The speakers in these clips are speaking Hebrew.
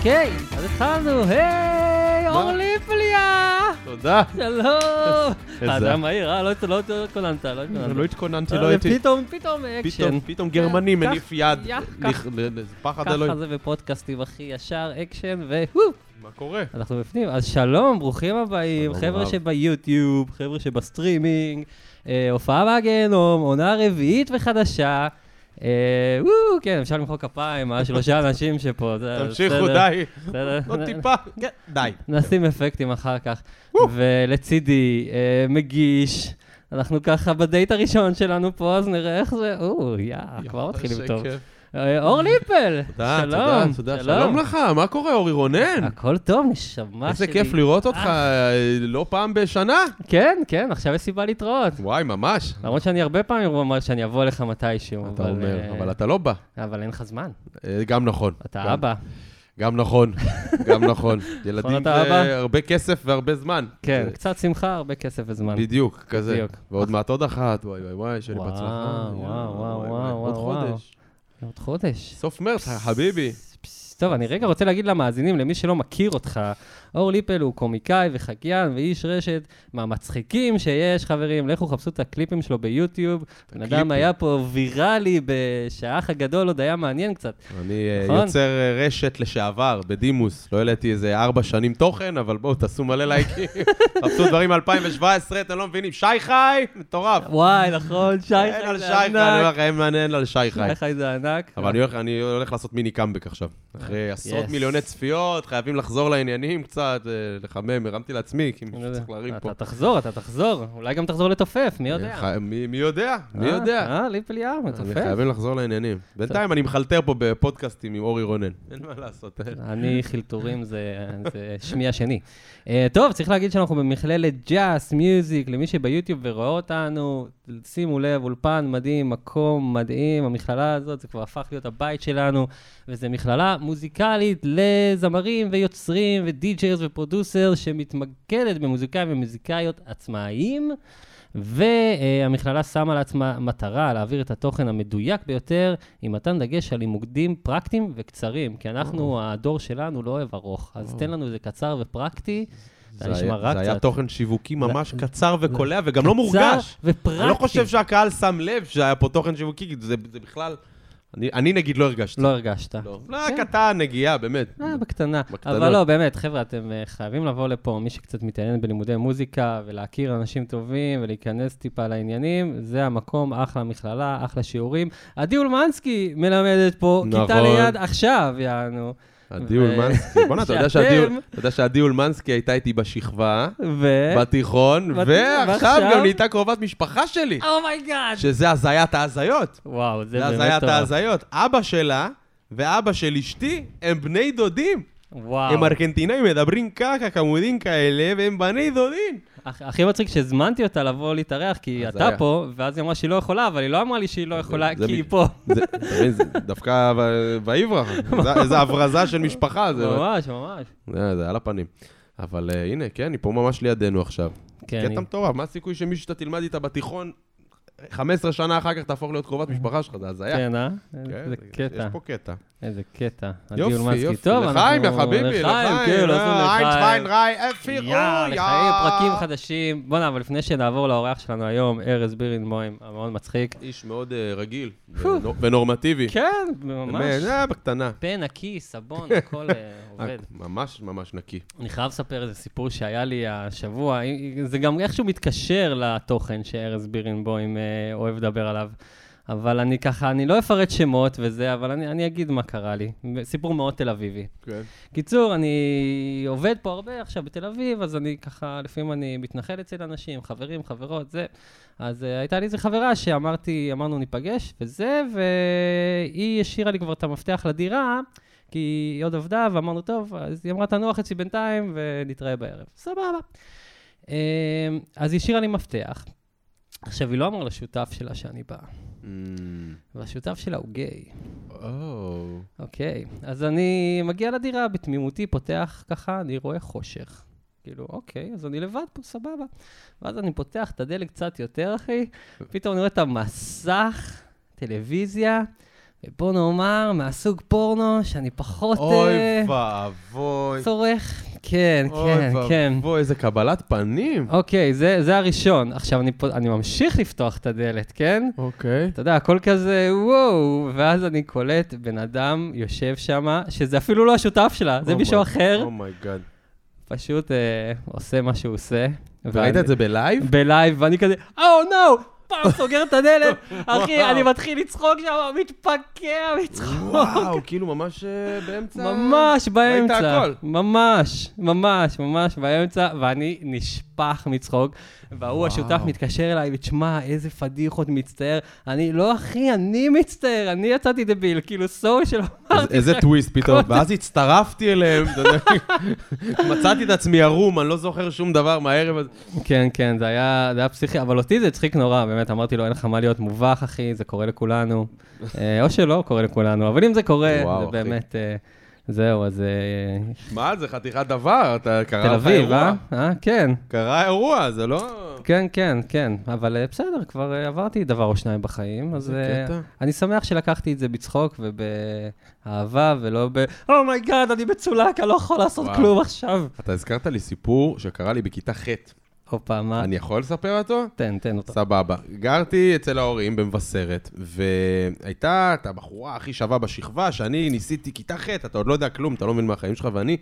אוקיי, אז התחלנו, היי, אורלי פליה! תודה. שלום! איזה- אה, זה היה מהיר, אה? לא הת- לא התכוננת, לא התכוננת. לא התכוננתי, אה, לא הייתי... פתאום, פתאום אקשן. פתאום, פתאום גרמני מניף יד. פחד ככה אלוהים. זה בפודקאסטים, אחי, ישר אקשן, והוא, מה קורה? אנחנו בפנים. אז שלום, ברוכים הבאים, חבר'ה. שביוטיוב, חבר'ה שבסטרימינג, אה, הופעה מהגיהנום, עונה רביעית וחדשה. אה, וואו, כן, אפשר למחוא כפיים, אה, שלושה אנשים שפה. זה תמשיכו, די. עוד טיפה. כן, די. נשים אפקטים אחר כך. ולצידי, אה, מגיש, אנחנו ככה בדייט הראשון שלנו פה, אז נראה איך זה, או, יא, כבר מתחילים טוב. אה, אור ליפל, תודה, שלום. תודה, תודה. שלום לך, מה קורה, אורי רונן? הכל טוב, נשמה איזה שלי. כיף לראות אותך אה. אה, לא פעם בשנה. כן, כן, עכשיו יש סיבה להתראות. וואי, ממש. למרות שאני הרבה פעמים אומר שאני אבוא אליך מתישהו, אתה אבל... אומר, אה, אבל אתה לא בא. אבל אין לך זמן, גם נכון. אתה גם- אבא. גם נכון, גם נכון. ילדים אתה זה? הרבה כסף והרבה זמן. כן, קצת שמחה, הרבה כסף וזמן. בדיוק, כזה. ועוד מעט עוד אחת, וואי וואי וואי, שיהיה לי וואו, בהצלחה. וואו, וואו, וואי, וואו, עוד וואו. חודש. עוד חודש. סוף מרץ, חביבי. טוב, אני רגע רוצה להגיד למאזינים, למי שלא מכיר אותך, אור ליפל הוא קומיקאי וחקיין ואיש רשת מהמצחיקים שיש, חברים. לכו חפשו את הקליפים שלו ביוטיוב. בן אדם. היה פה ויראלי שהאח הגדול עוד היה מעניין קצת. אני אה, נכון? יוצר אה, רשת לשעבר, בדימוס. לא העליתי איזה ארבע שנים תוכן, אבל בואו, תעשו מלא לייקים. חפשו דברים 2017, אתם לא מבינים. שי חי, מטורף. וואי, נכון, שי אין חי על זה שי חי, אני אומר ענק. לך, אין אין על שי חי. שי חי זה ענק. אבל אני הולך- אני הולך לעשות מיני קאמבק עכשיו. אחרי עשרות Yes. מיליוני צפיות, חייבים לחזור לעניינים קצת, אה, לחמם, הרמתי לעצמי, כי מישהו צריך להרים פה. אתה תחזור, אתה תחזור. אולי גם תחזור לתופף, מי יודע. חי- מי מי יודע? מי אה, יודע? אה, ליפל ים, אני מתופף. חייבים לחזור לעניינים. בינתיים אני מחלטר פה בפודקאסטים עם אורי רונן. אין מה לעשות. אני חילטורים זה, זה שמי השני. Uh, טוב, צריך להגיד שאנחנו במכללת ג'אס, מיוזיק, למי שביוטיוב ורואה אותנו, שימו לב, אולפן מדהים, מקום מדהים, המכללה הזאת, זה כבר הפך להיות הבית שלנו, וזו מכללה מוזיקלית לזמרים ויוצרים ודי-ג'יירס ופרודוסר, שמתמקדת במוזיקאים ומוזיקאיות עצמאיים. והמכללה שמה לעצמה מטרה להעביר את התוכן המדויק ביותר, עם מתן דגש על לימודים פרקטיים וקצרים, כי אנחנו, הדור שלנו לא אוהב ארוך, אז תן לנו איזה קצר ופרקטי. זה היה- זה היה. תוכן שיווקי ממש זה- קצר וקולע, וגם לא קצר מורגש. ופרקטי. אני לא חושב שהקהל שם לב שהיה פה תוכן שיווקי, כי זה זה בכלל... אני- אני נגיד לא הרגשתי. לא הרגשת. לא, לא, כן. קטן, נגיעה, באמת. אה, בקטנה. בקטנות. אבל לא, באמת, חבר'ה, אתם אה, חייבים לבוא לפה, מי שקצת מתעניין בלימודי מוזיקה, ולהכיר אנשים טובים, ולהיכנס טיפה לעניינים, זה המקום, אחלה מכללה, אחלה שיעורים. עדי אולמנסקי מלמדת פה, כיתה נכון. ליד עכשיו, יענו. עדי אולמנסקי. בוא'נה, אתה יודע שעדי- אולמנסקי הייתה איתי בשכבה, ו... בתיכון, בת- ועכשיו? גם נהייתה קרובת משפחה שלי, oh my God! שזה הזיית ההזיות. וואו, זה זה באמת הזיית טוב. ההזיות. אבא שלה ואבא של אשתי הם בני דודים. וואו. הם ארגנטינאים, מדברים ככה, כמודים כאלה, והם בני דודים. הכ- הכי מצחיק שהזמנתי אותה לבוא להתארח, כי אז אתה היה. פה, ואז היא אמרה שהיא לא יכולה, אבל היא לא אמרה לי שהיא לא יכולה, זה כי היא פה. זה- זה דווקא ויברח. איזה הברזה של משפחה. זה ממש, ממש. זה- על הפנים. אבל אה, הנה, כן, היא פה ממש לידינו עכשיו. כן, קטע מטורף, מה הסיכוי שמישהו שאתה תלמד איתה בתיכון, 15 שנה אחר כך תהפוך להיות קרובת משפחה שלך, זה הזיה. כן, אה? כן, איזה זה- קטע, יש פה קטע. איזה קטע. יופי. יופי. טוב, לחיים, יא חביבי, לחיים, כן, לחיים. לא עושים אה, לחיים. איינשטיין, ראי, אפירו, יאללה, יא. לחיים, פרקים חדשים. בוא'נה, אבל לפני שנעבור לאורח שלנו היום, ארז בירנבוים, המאוד מצחיק. איש מאוד אה, רגיל ונור- ונורמטיבי. כן, ממש. אה, בקטנה. פה נקי, סבון, הכל אה, עובד. ממש ממש נקי. אני חייב לספר איזה סיפור שהיה לי השבוע, זה גם איכשהו מתקשר לתוכן שארז בירנבוים אה, אוהב לדבר עליו. אבל אני ככה, אני לא אפרט שמות וזה, אבל אני, אני אגיד מה קרה לי. סיפור מאוד תל אביבי. כן. קיצור, אני עובד פה הרבה עכשיו בתל אביב, אז אני ככה, לפעמים אני מתנחל אצל אנשים, חברים, חברות, זה. אז uh, הייתה לי איזה חברה שאמרתי, אמרנו ניפגש, וזה, והיא השאירה לי כבר את המפתח לדירה, כי היא עוד עבדה, ואמרנו, טוב, אז היא אמרה, תנוח אצלי בינתיים, ונתראה בערב. סבבה. Um, אז היא השאירה לי מפתח. עכשיו, היא לא אמרה לשותף שלה שאני בא, Mm, והשותף שלה הוא גיי. או. אוקיי, אז אני מגיע לדירה בתמימותי, פותח ככה, אני רואה חושך. כאילו, אוקיי, אז אני לבד פה, סבבה. ואז אני פותח את הדלת קצת יותר, אחי, פתאום אני רואה את המסך, טלוויזיה, בוא נאמר, מהסוג פורנו שאני פחות אוי אה, ואבוי. צורך. כן, אוי כן, כן. ואבוי, איזה קבלת פנים. אוקיי, זה, זה הראשון. עכשיו, אני, אני ממשיך לפתוח את הדלת, כן? אוקיי. אתה יודע, הכל כזה, וואו, ואז אני קולט בן אדם יושב שם, שזה אפילו לא השותף שלה, זה Oh מישהו my- אחר, oh my God. פשוט אה, עושה מה שהוא עושה. ואני- את זה ב live? בלייב, ואני כזה, או נו, פעם סוגר את הדלת, אחי. אני מתחיל לצחוק שם, מתפקע מצחוק. וואו, כאילו ממש אה, באמצע... ממש באמצע, ראית הכל. ממש, ממש, ממש באמצע, ואני נשפך מצחוק, וההוא. השותף מתקשר אליי, ותשמע, איזה פדיחות מצטער. אני, לא אחי, אני מצטער, אני יצאתי דביל, כאילו social, אז איזה טוויסט פתאום, ואז הצטרפתי אליהם, מצאתי את עצמי ערום, אני לא זוכר שום דבר מהערב הזה. כן, כן, זה היה, פסיכי, אבל אותי זה הצחיק נורא, באמת, אמרתי לו, אין לך מה להיות מובך, אחי, זה קורה לכולנו. אה, או שלא קורה לכולנו, אבל אם זה קורה, זה. באמת, אה, זהו, אז אה, מה, זה חתיכת דבר, אתה קרה תל לך אביב, אה? אירוע. אה, כן. קרה אירוע, זה לא... כן, כן, כן, אבל אה, בסדר, כבר אה, עברתי דבר או שניים בחיים, אז אה, קטע. אני שמח שלקחתי את זה בצחוק ובאהבה, ולא ב, oh my god, אני מצולק, אני לא יכול לעשות. כלום עכשיו. אתה הזכרת לי סיפור שקרה לי בכיתה ח'. הופה, מה? אני יכול לספר אותו? תן, תן אותו. סבבה. גרתי אצל ההורים במבשרת, והייתה את הבחורה הכי שווה בשכבה, שאני ניסיתי כיתה ח', אתה עוד לא יודע כלום, אתה לא מבין מהחיים שלך, ואני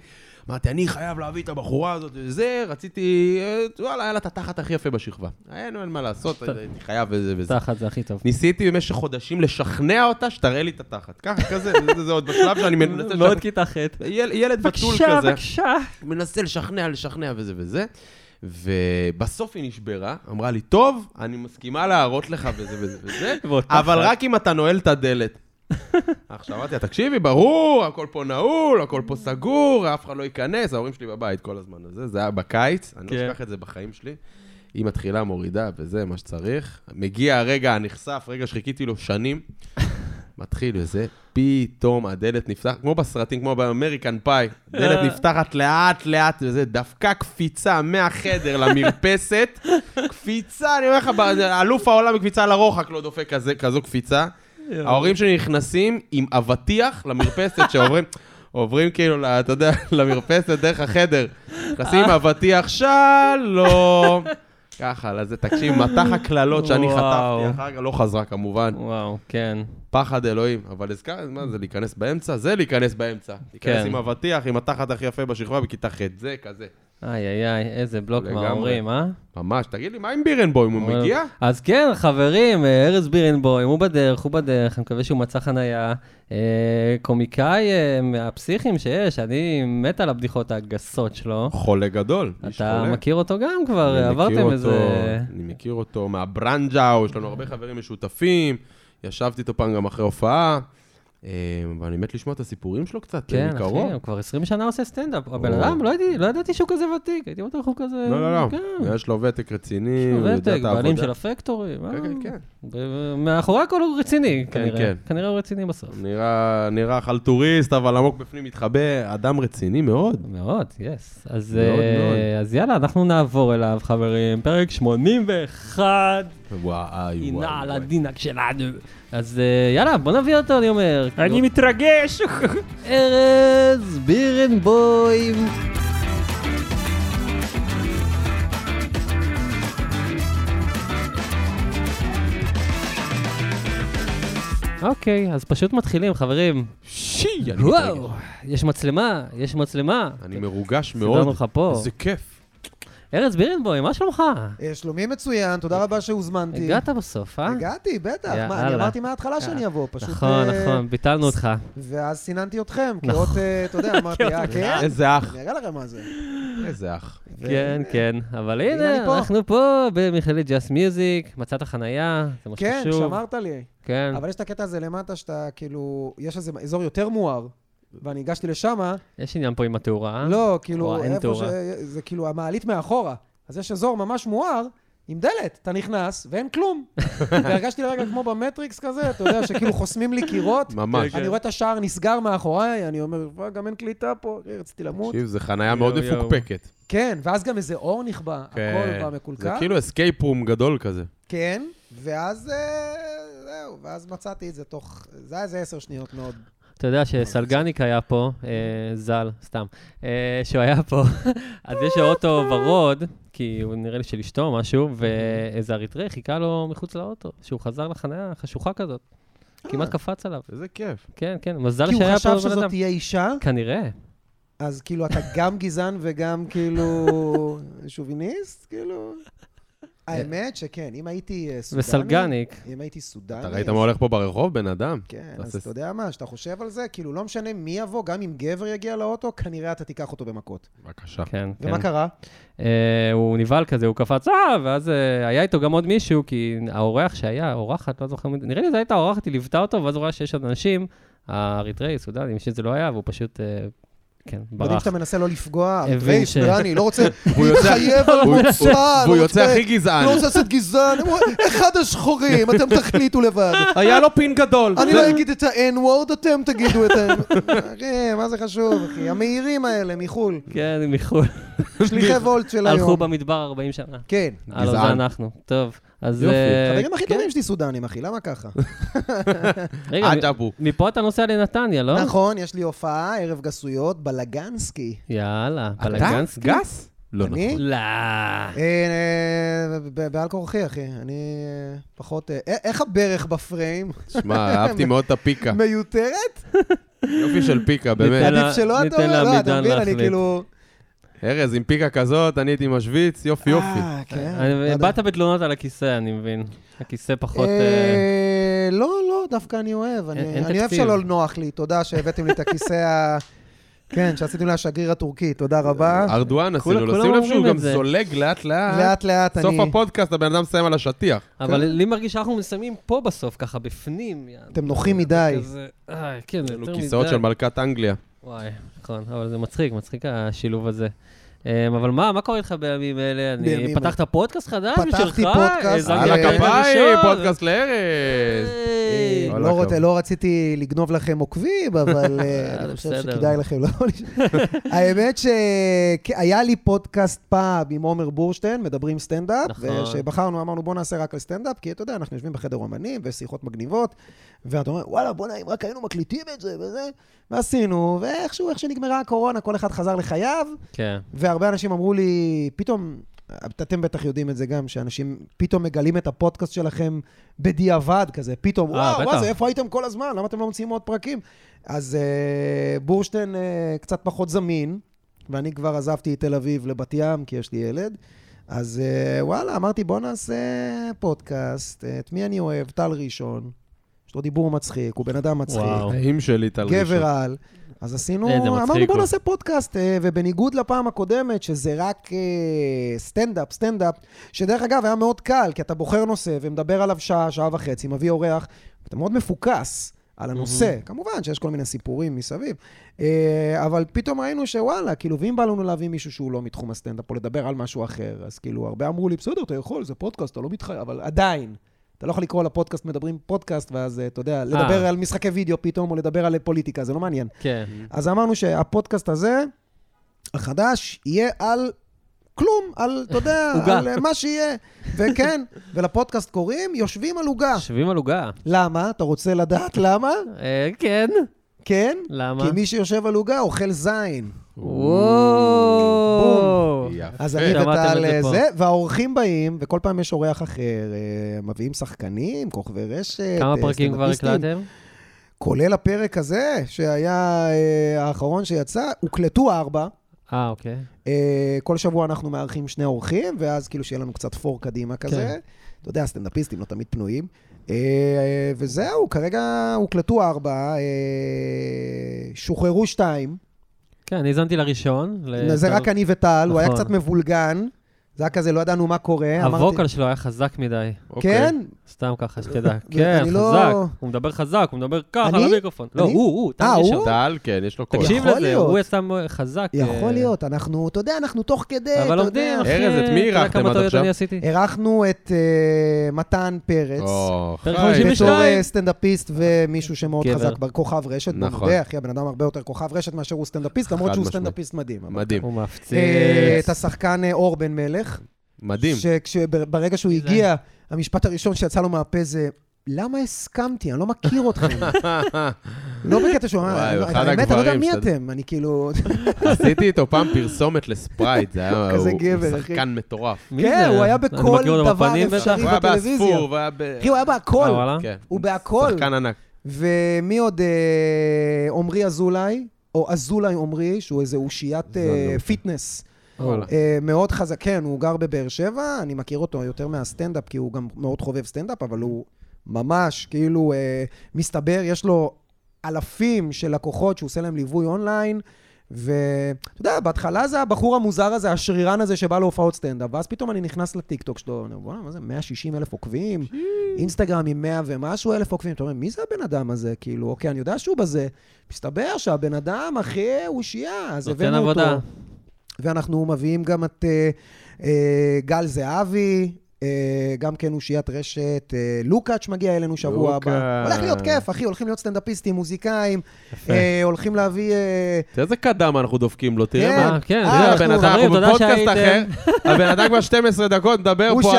אמרתי, אני חייב להביא את הבחורה הזאת וזה, רציתי, אה, וואלה, היה לה את התחת הכי יפה בשכבה. אין אין מה לעשות, הייתי חייב וזה וזה. תחת זה הכי טוב. ניסיתי במשך חודשים לשכנע אותה שתראה לי את התחת. ככה, כזה, זה- עוד בשלב שאני מנסה מאוד. כיתה ח'. יל- ילד בתול בבקשה, כזה. בבקשה. מנסה לשכנע, לשכנע וזה וזה. ובסוף היא נשברה, אמרה לי, טוב, אני מסכימה להראות לך וזה וזה וזה. אבל רק אם אתה נועל את הדלת. עכשיו אמרתי לה, תקשיבי, ברור, הכל פה נעול, הכל פה סגור, אף אחד לא ייכנס, ההורים שלי בבית כל הזמן הזה, זה היה בקיץ, אני לא כן. אשכח את זה בחיים שלי. היא מתחילה, מורידה, וזה מה שצריך. מגיע הרגע הנחשף, רגע שחיכיתי לו שנים, מתחיל וזה, פתאום הדלת נפתחת, כמו בסרטים, כמו באמריקן פאי, דלת נפתחת לאט לאט, וזה דווקא קפיצה מהחדר למרפסת, קפיצה, אני אומר לך, אלוף העולם בקפיצה על הרוחק לא דופק כזה, כזו קפיצה. ההורים שלי נכנסים עם אבטיח למרפסת שעוברים... עוברים כאילו, אתה יודע, למרפסת דרך החדר. נכנסים עם אבטיח, שלום. ככה, לזה, תקשיב, מטח הקללות שאני. חטפתי, אחר כך לא חזרה כמובן. וואו, כן. פחד אלוהים, אבל הזכרת, מה זה, להיכנס באמצע? זה להיכנס באמצע. להיכנס כן. עם אבטיח, עם התחת הכי יפה בשכבה בכיתה ח', זה כזה. איי, איי, איי, איזה בלוק. מההורים, אה? ממש, תגיד לי, מה עם בירנבוים, הוא מגיע? אז כן, חברים, אה, ארז בירנבוים, הוא בדרך, הוא בדרך, אני מקווה שהוא מצא חנייה. אה, קומיקאי אה, מהפסיכים שיש, אני מת על הבדיחות הגסות שלו. חולה גדול. איש אתה. מכיר אותו גם כבר, עברתם איזה... אני מכיר אותו מהברנג'או, יש לנו הרבה חברים משותפים, ישבתי איתו פעם גם אחרי הופעה, אה, ואני מת לשמוע את הסיפורים שלו קצת, כן, מקרוב. אחי, הוא כבר 20 שנה עושה סטנדאפ. הבן. אדם, לא ידעתי- לא ידעתי שהוא כזה ותיק, הייתי בטוח הוא כזה... לא, לא, לא, כן. יש לו ותק רציני, יש לו ותק, בעלים. של הפקטורי. כן, אה, כן, כן. מאחורי הכל הוא רציני, כן, כנראה. כן. כנראה הוא רציני בסוף. נראה, נראה חלטוריסט, אבל עמוק בפנים מתחבא, אדם רציני מאוד. מאוד, יס. אז, מאוד, אה, מאוד. אז יאללה, אנחנו נעבור אליו, חברים. פרק 81, וואי, הנה וואי, על וואי. הדינק שלנו. אז אה, יאללה, בוא נביא אותו, אני אומר. אני מתרגש! ארז בירנבוים. אוקיי, אז פשוט מתחילים, חברים. שי, אני מתרגש. יש מצלמה, יש מצלמה. אני מרוגש סידרנו מאוד. לך פה. איזה כיף. ארז בירנבוים, מה שלומך? אה, שלומי מצוין, תודה רבה שהוזמנתי. הגעת בסוף, אה? הגעתי, בטח. מה. אני אמרתי מההתחלה שאני אבוא, פשוט... נכון, אה, נכון, ביטלנו אותך. ואז סיננתי אתכם, נכון. כאות, אה, אתה יודע, אמרתי, אה, כן? איזה אח, אני אראה לכם מה זה. איזה אח. כן, כן, אבל הנה. אנחנו פה במכללת ג'אסט מיוזיק, מצאת חנייה, זה מה כן, שחשוב. שמרת לי. כן, אבל יש את הקטע הזה למטה, שאתה כאילו, יש איזה אזור יותר מואר, ואני הגשתי לשם, יש עניין פה עם התאורה. לא, כאילו, או אין איפה ש... תאורה. זה כאילו המעלית מאחורה. אז יש אזור ממש מואר, עם דלת, אתה נכנס, ואין כלום. והרגשתי לרגע כמו במטריקס כזה, אתה יודע, שכאילו חוסמים לי קירות. ממש. אני רואה את השער נסגר מאחוריי, אני אומר, "וואי, גם אין קליטה פה, אה, רציתי למות. תקשיב, זו חנייה מאוד. מפוקפקת. כן, ואז גם איזה אור נכבה, הכל בא זה מקולקל. כאילו escape room גדול כזה. כן, ואז אה, זהו, ואז מצאתי את זה תוך... זה היה איזה עשר שניות מאוד. אתה יודע שסלגניק היה פה, אה, ז"ל, סתם, אה, שהוא היה פה, אז יש לו אוטו ורוד, כי הוא נראה לי של אשתו או משהו, ואיזה אריתראי חיכה לו מחוץ לאוטו, שהוא חזר לחניה חשוכה כזאת. כמעט קפץ עליו. איזה כיף. כן, כן, מזל כי הוא שהיה חשב פה בן שזאת אדם. תהיה אישה, כנראה. אז כאילו אתה גם גזען וגם כאילו שוביניסט, כאילו... האמת שכן, אם הייתי אה, סודני... וסלגניק. אם הייתי סודני... אתה ראית מה הולך פה ברחוב, בן אדם? כן, אז אתה יודע מה, כשאתה חושב על זה, כאילו לא משנה מי יבוא, גם אם גבר יגיע לאוטו, כנראה אתה תיקח אותו במכות. בבקשה. כן, כן. ומה קרה? אה, הוא נבהל כזה, הוא קפץ, אה, ואז אה, היה איתו גם עוד מישהו, כי האורח שהיה, האורחת, לא זוכר, מי- נראה לי זו הייתה האורחת, היא ליוותה אותו, ואז הוא ראה שיש עוד אנשים, האריתראי, סודני, שזה לא היה, והוא פשוט, כן, יודעים ברח. שאתה מנסה לא לפגוע, הבין ש- סודני, לא רוצה להתחייב על הוא- מוצא, והוא לא יוצא הכי גזען. לא רוצה לעשות גזען, הוא אחד השחורים, אתם תחליטו לבד. היה לו פין גדול. אני לא אגיד את ה-N-word, אתם תגידו את ה... אחי, מה זה חשוב, אחי? המהירים האלה מחו"ל, כן, מחו"ל. שליחי וולט של הלכו היום. במדבר 40 שנה. כן. הלו, זה גזען. אנחנו. טוב, אז... יופי. אה, החברים הכי כן. טובים שלי סודנים, אחי, למה ככה? רגע, אה. מפה אתה נוסע לנתניה, לא? נכון, יש לי הופעה, ערב גסויות, בלגנסקי. יאללה, אתה בלגנסקי? גס? לא אני? נכון. לא. אה, אה, בעל כורחי, אחי. אני אה, פחות... אה, איך הברך בפריים? שמע, אהבתי מאוד את הפיקה. מיותרת? יופי של פיקה, באמת. עדיף שלא, אתה אומר? לא, אתה מבין, אני. כאילו... ארז, עם פיקה כזאת, אני הייתי משוויץ, יופי יופי. אה, כן. אני- לא. באת בתלונות על הכיסא, אני מבין. הכיסא פחות... אה, אה, לא, לא, דווקא אני אוהב. אני אוהב. שלא נוח לי. תודה שהבאתם לי את הכיסא ה... כן, שעשיתם לי השגריר הטורקי, תודה רבה. ארדואן עשינו לו, שים לב שהוא גם. זולג לאט לאט. לאט לאט אני... סוף הפודקאסט הבן אדם מסיים על השטיח. אבל לי מרגיש שאנחנו מסיימים פה בסוף, ככה בפנים. אתם נוחים מדי. אה, כן, יותר מדי. כיסאות של מלכת אנגליה. וואי, נכון, אבל זה מצחיק, מצחיק השילוב הזה. אמ, אבל מה, מה קורה איתך בימים אלה? אני בימים- פתחת פודקאסט חדש פתחתי משלך? פודקאסט, האזנתי על אה, הכפיים. פודקאסט לארז. היי. כל לא לא רציתי לגנוב לכם עוקבים, אבל אה, זה אני חושב. שכדאי לכם לא... האמת שהיה לי פודקאסט פעם עם עומר בורשטיין, מדברים סטנדאפ, נכון. ושבחרנו, אמרנו בוא נעשה רק על סטנדאפ, כי אתה יודע, אנחנו יושבים בחדר אומנים ויש שיחות מגניבות, ואתה אומר, וואלה, בוא'נה, אם רק היינו מקליטים את זה וזה, ועשינו, ואיכשהו, איך שנגמרה הקורונה, כל אחד חזר לחייו, כן, והרבה אנשים אמרו לי, פתאום, אתם בטח יודעים את זה גם, שאנשים פתאום מגלים את הפודקאסט שלכם בדיעבד כזה, פתאום, אה, וואו, זה, איפה הייתם כל הזמן? למה אתם לא מוציאים עוד פרקים? אז uh, בורשטיין uh, קצת פחות זמין, ואני כבר עזבתי את תל אביב לבת ים, כי יש לי ילד. אז uh, וואלה, אמרתי, בוא נעשה פודקאסט. Uh, את מי אני אוהב? טל ראשון. יש לו דיבור מצחיק, הוא בן אדם מצחיק. וואו. האם שלי טל ראשון. גבר על. אז עשינו, מצחיק אמרנו בוא. נעשה פודקאסט, אה, ובניגוד לפעם הקודמת, שזה רק אה, סטנדאפ, סטנדאפ, שדרך אגב היה מאוד קל, כי אתה בוחר נושא ומדבר עליו שעה, שעה וחצי, מביא אורח, אתה מאוד מפוקס על הנושא. כמובן שיש כל מיני סיפורים מסביב, אה, אבל פתאום ראינו שוואלה, כאילו, ואם בא לנו להביא מישהו שהוא לא מתחום הסטנדאפ, או לדבר על משהו אחר, אז כאילו, הרבה אמרו לי, בסדר, אתה יכול, זה פודקאסט, אתה לא מתחייב, אבל עדיין. אתה לא יכול לקרוא לפודקאסט מדברים פודקאסט, ואז, אה, אתה יודע, לדבר על משחקי וידאו פתאום, או לדבר על פוליטיקה, זה לא מעניין. כן. אז אמרנו שהפודקאסט הזה, החדש, יהיה על כלום, על, אתה יודע. על אה, מה שיהיה. וכן, ולפודקאסט קוראים יושבים על עוגה. יושבים על עוגה. למה? אתה רוצה לדעת למה? אה, כן. כן? למה? כי מי שיושב על עוגה אוכל זין. וואו. יפה. אז אני שמעתם וטל את זה פה. זה, והאורחים באים, וכל פעם יש אורח אחר, אה, מביאים שחקנים, כוכבי רשת, כמה אה, פרקים כבר סטנדאפיסטים. הקלטתם? כולל הפרק הזה, שהיה אה, האחרון שיצא, הוקלטו ארבע. אה, אוקיי. אה, כל שבוע אנחנו מארחים שני אורחים, ואז כאילו שיהיה לנו קצת פור קדימה כזה. כן. אתה יודע, הסטנדאפיסטים לא תמיד פנויים. אה, וזהו, כרגע הוקלטו ארבע, אה, שוחררו שתיים. כן, אני האזנתי לראשון. זה רק אני וטל, הוא היה נכון. קצת מבולגן. זה היה כזה, לא ידענו מה קורה. אמרתי- הווקל שלו היה חזק מדי. אוקיי. כן? סתם ככה, שתדע. כן, אני לא- חזק. הוא מדבר חזק, הוא מדבר ככה אני? למיקרופון. לא? הוא, הוא, טל אה. הוא? טל, כן, יש לו קול. תקשיב לזה. הוא יצא חזק. יכול אה, להיות, אנחנו, אתה יודע, אנחנו תוך כדי, אתה אבל יודע. עובדים, אחי. ארז, את מי אירחתם עד עכשיו? אירחנו את אה, מתן פרץ. פרק חי. 52. בתור אה, סטנדאפיסט ומישהו שמאוד. חזק בכוכב רשת, נכון. אחי, הבן אדם הרבה יותר כוכב רשת מאשר הוא סטנדאפיסט, למרות שהוא. סטנדאפיסט מדהים. מדהים, הוא אה, מפציץ. את השחקן אור בן מלך, מדהים. שברגע שהוא? הגיע, המשפט הראשון שיצא לו מהפה זה, למה הסכמתי? אני לא מכיר אתכם. לא בקטע שהוא... וואי, "אה, הוא אחד האמת, אני לא יודע מי אתם. אני כאילו... עשיתי איתו פעם פרסומת לספרייט, זה היה... כזה הוא- גבר, הוא אחי. שחקן מטורף. כן? הוא היה בכל דבר. אפשרי. הוא היה בטלוויזיה. באספור, והוא היה ב... אחי, הוא היה בהכל. אה? כן. הוא בהכל. שחקן ענק. ומי עוד? אה, עמרי אזולאי, או אזולאי עמרי, שהוא איזה אושיית אה. fitness. וואלה. אה, מאוד חזק, כן, הוא גר בבאר שבע, אני מכיר אותו יותר מהסטנדאפ, כי הוא גם מאוד חובב סטנדאפ, אבל הוא ממש, כאילו, אה, מסתבר, יש לו אלפים של לקוחות שהוא עושה להם ליווי אונליין, ואתה יודע, בהתחלה זה הבחור המוזר הזה, השרירן הזה שבא להופעות סטנדאפ, ואז פתאום אני נכנס לטיקטוק שלו, אני אומר, וואלה, מה זה, 160 אלף עוקבים? אינסטגרם עם 100 ומשהו אלף עוקבים. אתה אומר, מי זה הבן אדם הזה? כאילו, אוקיי, אני יודע שהוא בזה. מסתבר שהבן אדם, אחי, הוא שיעה, אז נותן הבאנו אותו. עבודה. ואנחנו מביאים גם את אה, אה, גל זהבי, גם כן אושיית רשת, אה, לוקאץ' מגיע אלינו שבוע הבא. לוקאץ'. הולך להיות כיף, אחי, הולכים להיות סטנדאפיסטים, מוזיקאים. אה, הולכים להביא... אה, תראה איזה קדם אנחנו דופקים לו, תראה כן. מה. אה, כן, אה, הבן אדם, אנחנו בפודקאסט אחר. הבן אדם כבר 12 דקות מדבר פה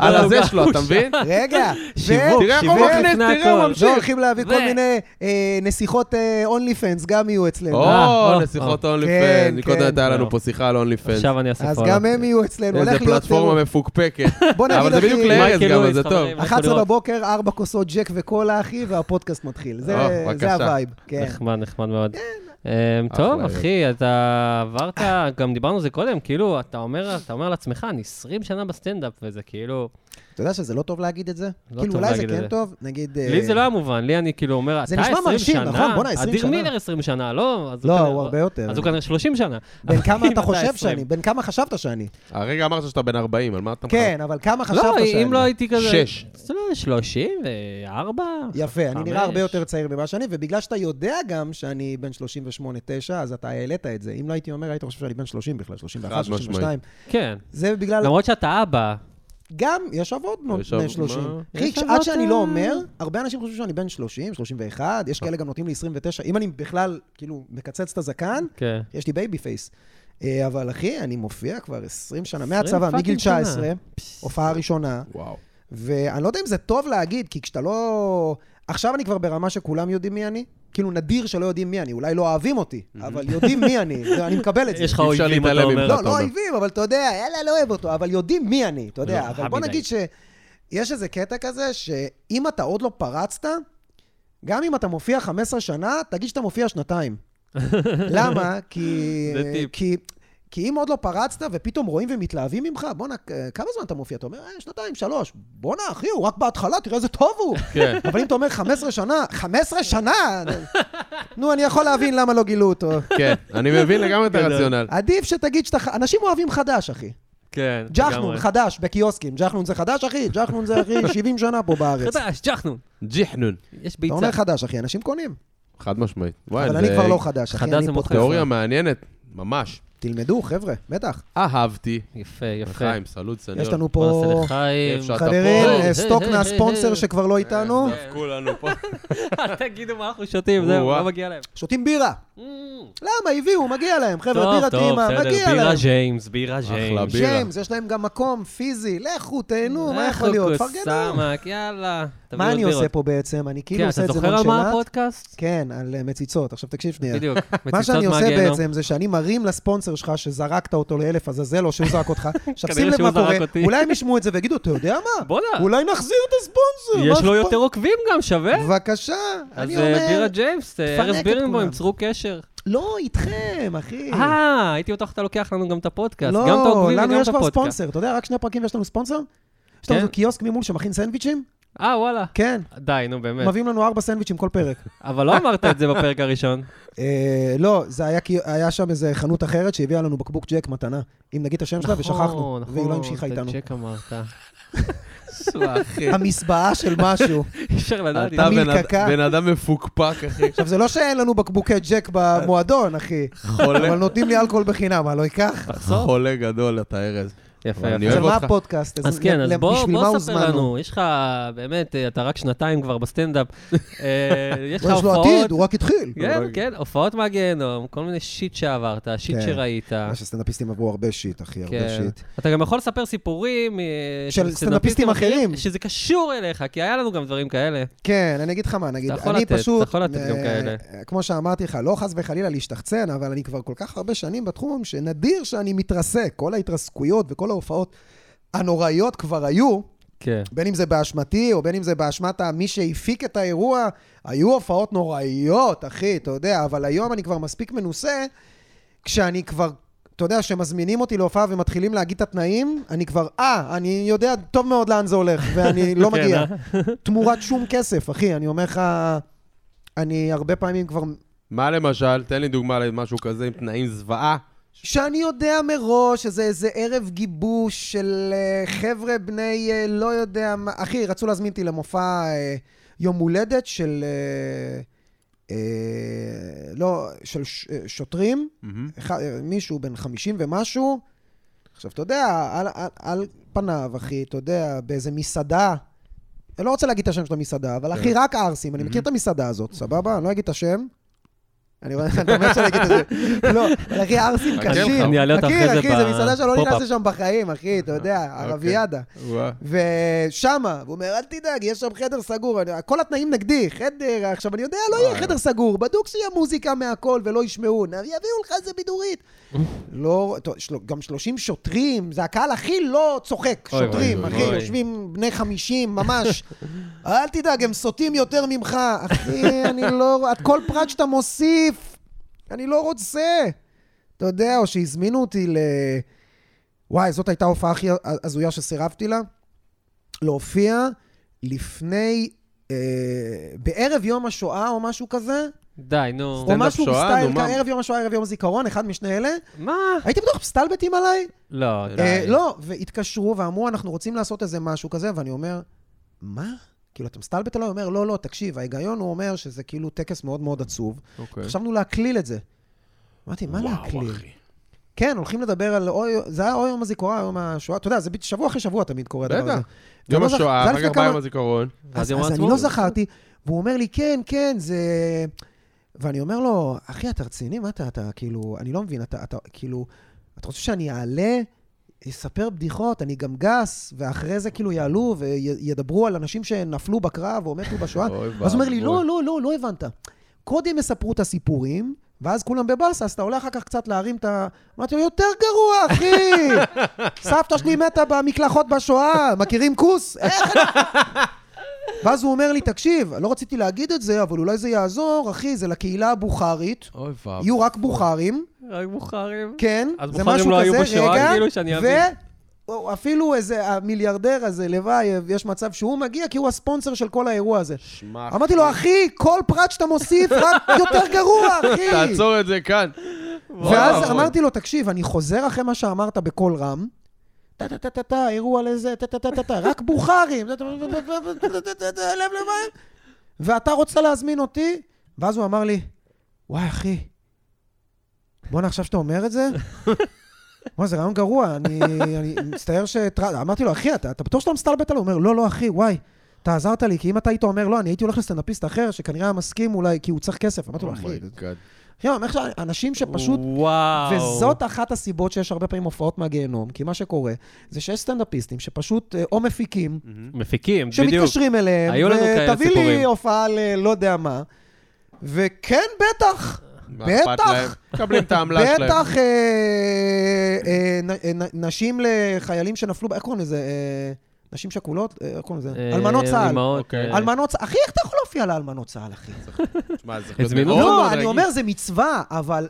על הזה. שלו, אתה מבין? רגע, תראה איך הוא שיווק מכניס, תראה, הוא. ממשיך. והולכים להביא כל מיני אה, נסיכות OnlyFans, גם יהיו אצלנו. אה, או, נסיכות או. Only כן, Fans. קודם כן. הייתה לנו לא. פה שיחה על OnlyFans. עכשיו אני אעשה אז follow. גם הם יהיו אצלנו. איזה הולך להיות... פלטפורמה אה, מפוקפקת. בוא אבל נגיד, זה בדיוק אחי, לארז גם, אז זה טוב. חברים. 11 בבוקר, 4 כוסות ג'ק וקולה, אחי, והפודקאסט מתחיל. זה או, זה בבקשה. ה vibe, כן. נחמד, נחמד מאוד. אמ, אחלה, טוב. אחי, אתה עברת, גם דיברנו על זה קודם, כאילו, אתה אומר אתה אומר לעצמך, אני 20 שנה בסטנדאפ, וזה כאילו... אתה יודע שזה לא טוב להגיד את זה? לא כאילו, טוב אולי זה כן זה. טוב, נגיד... לי אה, זה לא היה מובן, לי אני כאילו אומר, זה אתה נשמע 20 מרשים, שנה, נכון? בואנה, 20 אדיר שנה. מילר 20 שנה, לא? אז הוא לא, כנראה- הוא הרבה יותר. אז הוא כנראה 30 שנה. בן כמה אתה חושב 20. שאני? בן כמה חשבת שאני? הרגע אמרת שאתה בן 40, על מה אתה כן, אבל כמה חשבת לא, שאני? אם לא הייתי כזה... שש. זה לא, 34? יפה, אני נראה. הרבה יותר צעיר ממה שאני, ובגלל שאתה יודע גם שאני בן 38-9, אז אתה העלית את זה. אם לא הייתי אומר, היית חושב שאני בן 30 בכלל, 31, חד משמעית. 32. כן. זה בגלל... למרות שאתה אבא. גם, יש יש בני אבות, 30. מה? אחי, יש עד שאני לא אה. אומר, הרבה אנשים חושבים שאני בן 30, 31, יש כאלה גם נותנים לי 29. אם אני בכלל, כאילו, מקצץ את הזקן, כן. יש לי baby face. אה, אבל אחי, אני מופיע כבר 20 שנה, 20 מהצבא, מגיל fucking שנה. 19, הופעה ראשונה, וואו. ואני לא יודע אם זה טוב להגיד, כי כשאתה לא... עכשיו אני כבר ברמה שכולם יודעים מי אני. כאילו, נדיר שלא יודעים מי אני, אולי לא אוהבים אותי, אבל יודעים מי אני, ואני מקבל את זה. יש לך אויבים, אתה אומר. לא, לא. אויבים, אבל אתה יודע, יאללה, לא אוהב אותו, אבל יודעים מי אני, אתה יודע. לא, אבל בוא. נגיד שיש איזה קטע כזה, שאם אתה עוד לא פרצת, גם אם אתה מופיע 15 שנה, תגיד שאתה מופיע שנתיים. למה? כי... זה טיפ. כי... כי אם עוד לא פרצת ופתאום רואים ומתלהבים ממך, בואנה, כמה זמן אתה מופיע? אתה אומר, אה, שנתיים, שלוש. בואנה, אחי, הוא רק בהתחלה, תראה איזה טוב הוא. כן. אבל אם אתה אומר 15 שנה, 15 שנה? נו, אני יכול להבין למה לא גילו אותו. כן, אני מבין לגמרי את גדול. הרציונל. עדיף שתגיד שאתה... אנשים אוהבים חדש, אחי. כן. ג'חנון, לגמרי. חדש, בקיוסקים. ג'חנון זה חדש, אחי? ג'חנון זה, אחי, 70 שנה פה בארץ. חדש, ג'חנון. ג'יחנון. יש אתה ביצה. אומר חדש, אחי, אנשים קונים. חד משמעית. אבל אני כבר לא חדש, אחי, חדש אני. מוכר. תיאוריה מעניינת, ממש. תלמדו, חבר'ה, בטח. אהבתי. יפה, יפה. לחיים, סלוט סניור. יש לנו פה חברים. אה, סטוק היי, מהספונסר היי, שכבר לא איתנו. דפקו לנו פה. אל תגידו מה אנחנו שותים, זהו, או-אה. לא מגיע להם. שותים בירה. Mm. למה? הביאו, מגיע להם. חבר'ה, בירה טעימה, מגיע בירה להם. ג'יימס, בירה אחלה ג'יימס. בירה. ג'יימס, יש להם גם מקום פיזי. לכו, תהנו, מה יכול להיות? פרגנו. סמק, יאללה. מה אני. עושה פה בעצם? אני כאילו כן, עושה אתה את זה זוכר על מה. הפודקאסט? כן, על אה, מציצות. עכשיו תקשיב שנייה. בדיוק. מה מציצות שאני עושה מהגיהנום. בעצם זה שאני מרים לספונסר שלך שזרקת אותו לאלף עזאזל או שהוא זרק אותך. עכשיו שים לב מה קורה. אולי הם ישמעו את זה ויגידו, אתה יודע מה? אולי נחזיר את הספונסר. יש לו אכפת?" יותר עוקבים גם, שווה. בבקשה, אז אני אה, אומר, בירה ג'יימס, אה, ארז בירנבוים. צרו קשר. לא, איתכם, אחי. אה, הייתי בטוח שאתה לוקח לנו גם את הפודקאסט. גם את לא, העוקבים לנו וגם יש את כבר הפודקאסט. ספונסר. אתה יודע, רק שני פרקים ויש לנו ספונסר? יש לנו כן? קיוסק ממול שמכין סנדוויצ'ים? אה, וואלה. כן. די, נו באמת. מביאים לנו ארבע סנדוויצ'ים כל פרק. אבל לא אמרת את זה בפרק הראשון. אה, לא, זה היה כי היה שם איזה חנות אחרת שהביאה לנו בקבוק ג'ק מתנה. אם נגיד את השם שלה, ושכחנו. נכון, והיא לא המשיכה את איתנו. הג'ק אמרת. סווה, אחי. המסבעה של משהו. אי אפשר לדעת. אתה בן אדם מפוקפק, אחי. עכשיו, זה לא שאין לנו בקבוקי ג'ק במועדון, אחי. חולה. אבל נותנים לי אלכוהול בחינם, מה, לא אקח? תחזור. חולה גדול, אתה ארז. יפה, אני יפה. אז אוהב מה. הפודקאסט? אז כן, אז בוא ספר? לנו, יש לך, באמת, אה, אתה רק שנתיים כבר בסטנדאפ, אה, יש לך יש לו הופעות, עתיד, הוא רק התחיל. כן, כן, הופעות מהגיהנום, כל מיני shit שעברת, shit כן. שראית. מה שסטנדאפיסטים עברו הרבה shit, אחי, הרבה כן. shit. אתה גם יכול לספר סיפורים אה, של סטנדאפיסטים אחרים. שזה קשור אליך, כי היה לנו גם דברים כאלה. כן, אני אגיד לך מה, נגיד, אתה יכול אני לתת, פשוט... אתה יכול לתת גם כאלה. כמו שאמרתי לך, לא חס וחלילה להשתחצן, אבל אני כבר כל כך הרבה שנים בתחום, שנדיר שאני מתרסק. כל ההתרסקויות וכל ההופעות הנוראיות כבר היו, כן. בין אם זה באשמתי, או בין אם זה באשמת מי שהפיק את האירוע, היו הופעות נוראיות, אחי, אתה יודע, אבל היום אני כבר מספיק מנוסה, כשאני כבר, אתה יודע, שמזמינים אותי להופעה ומתחילים להגיד את התנאים, אני כבר, אה, אני יודע טוב מאוד לאן זה הולך, ואני לא כן, מגיע. אה? תמורת שום כסף, אחי, אני אומר לך, אני הרבה פעמים כבר... מה למשל? תן לי דוגמה למשהו כזה עם תנאים זוועה. שאני יודע מראש שזה איזה ערב גיבוש של אה, חבר'ה בני אה, לא יודע מה... אחי, רצו להזמין אותי למופע אה, יום הולדת של... לא, של שוטרים, מישהו בן 50 ומשהו. עכשיו, אתה יודע, על, על, על פניו, אחי, אתה יודע, באיזה מסעדה, אני לא רוצה להגיד את השם של המסעדה, אבל אחי, רק ערסים, אני מכיר את המסעדה הזאת, סבבה? אני לא אגיד את השם. אני רואה, אתה אומר שאני אגיד את זה. לא, אחי, ערסים לך. קשים. אני אעלה אותה אחרי זה אחי, זו מסעדה שלא. נכנס לשם בחיים, אחי, אתה יודע, ערביאדה. וואה. ושמה, הוא אומר, אל תדאג, יש שם חדר סגור, אני- כל התנאים נגדי, חדר, עכשיו אני יודע, לא יהיה. חדר סגור, בדוק שיהיה מוזיקה מהכל ולא ישמעו, יביאו לך איזה בידורית. לא, גם 30 שוטרים, זה הקהל הכי לא צוחק, שוטרים, אחי. יושבים בני 50, ממש. אל תדאג, הם סוטים יותר ממך. אחי, אני לא, את כל פרט שאתה מוסיף, אני לא רוצה. אתה יודע, או שהזמינו אותי ל... וואי, זאת הייתה ההופעה הכי הזויה שסירבתי לה. להופיע לפני, אה, בערב יום השואה או משהו כזה, די, נו. או משהו? בסטייל, נו, מה? ערב יום השואה, ערב יום הזיכרון, אחד משני אלה. מה? הייתי בטוח מסתלבטים עליי? לא, אה, די. אה, לא, והתקשרו ואמרו, אנחנו רוצים לעשות איזה משהו כזה, ואני אומר, מה? כאילו, אתה מסתלבט עליי? אומר, לא, לא, תקשיב, ההיגיון הוא אומר שזה כאילו טקס מאוד מאוד עצוב. אוקיי. חשבנו להקליל את זה. אמרתי, מה וואו, להקליל? אחי. כן, הולכים לדבר על... או, זה היה או יום הזיכרון, או יום השואה. אתה יודע, זה שבוע אחרי שבוע תמיד קורה הדבר בטח. הזה. יום ולא זכ- השואה, אחר כך בא יום הזיכרון. אז, יום אז אני. לא זכרתי, והוא אומר לי, כן, כן, זה... ואני אומר לו, אחי, אתה רציני? מה אתה, אתה, כאילו, אני לא מבין, אתה, אתה, כאילו, אתה רוצה שאני אעלה, אספר בדיחות, אני גם גס, ואחרי זה כאילו יעלו וידברו על אנשים שנפלו בקרב או מתו בשואה? אז הוא אומר לי. לא, לא, לא, לא הבנת. קודם יספרו את הסיפורים, ואז כולם בבאסה, אז אתה עולה אחר כך קצת להרים את ה... אמרתי לו, יותר גרוע, אחי! סבתא שלי מתה במקלחות בשואה, מכירים כוס? איך. ואז הוא אומר לי, תקשיב, לא רציתי להגיד את זה, אבל אולי זה יעזור, אחי, זה לקהילה הבוכרית. יהיו רק בוכרים, רק בוכרים. כן, אז זה בוכרים משהו לא היו כזה, בשואה, רגע, כאילו, שאני אבין. אפילו איזה המיליארדר הזה, לוואי, יש מצב שהוא מגיע כי הוא הספונסר של כל האירוע הזה. שמע, אמרתי לו, אחי, כל פרט שאתה מוסיף, רק יותר גרוע, אחי. תעצור את זה כאן. ואז וואו. אמרתי לו, תקשיב, אני חוזר אחרי מה שאמרת בקול רם, טה-טה-טה-טה, אירוע לזה, טה-טה-טה-טה, רק בוכרים, לב לביים, ואתה רוצה להזמין אותי? ואז הוא אמר לי, וואי, אחי, בואנה, עכשיו שאתה אומר את זה, וואי, זה רעיון גרוע, אני אני מצטער ש... אמרתי לו, אחי, אתה אתה בטוח שאתה מסתלבט עליו? הוא אומר, לא, לא, אחי, וואי, אתה עזרת לי, כי אם אתה היית אומר לא, אני הייתי הולך לסטנדאפיסט אחר, שכנראה היה מסכים אולי, כי הוא צריך כסף. אמרתי לו, אחי, oh my god. אחי, אני אומר לך, אנשים שפשוט... וואו. וזאת אחת הסיבות שיש הרבה פעמים הופעות מהגיהנום, כי מה שקורה, זה שיש סטנדאפיסטים שפשוט אה, או מפיקים, מפיקים, בדיוק. שמתקשרים אליהם, היו לנו כאלה ותביא לי סיפורים. הופעה ל... לא יודע מה. וכן, בטח, בטח. מקבלים את העמלה שלהם. בטח אה, אה, אה, נשים לחיילים שנפלו, איך קוראים לזה? נשים שכולות? איך קוראים לזה? אלמנות צה"ל. אוקיי. אלמנות צה"ל. אחי, איך אתה יכול להופיע לאלמנות צה"ל, אחי? מאוד לא, אני. אומר, זה מצווה, אבל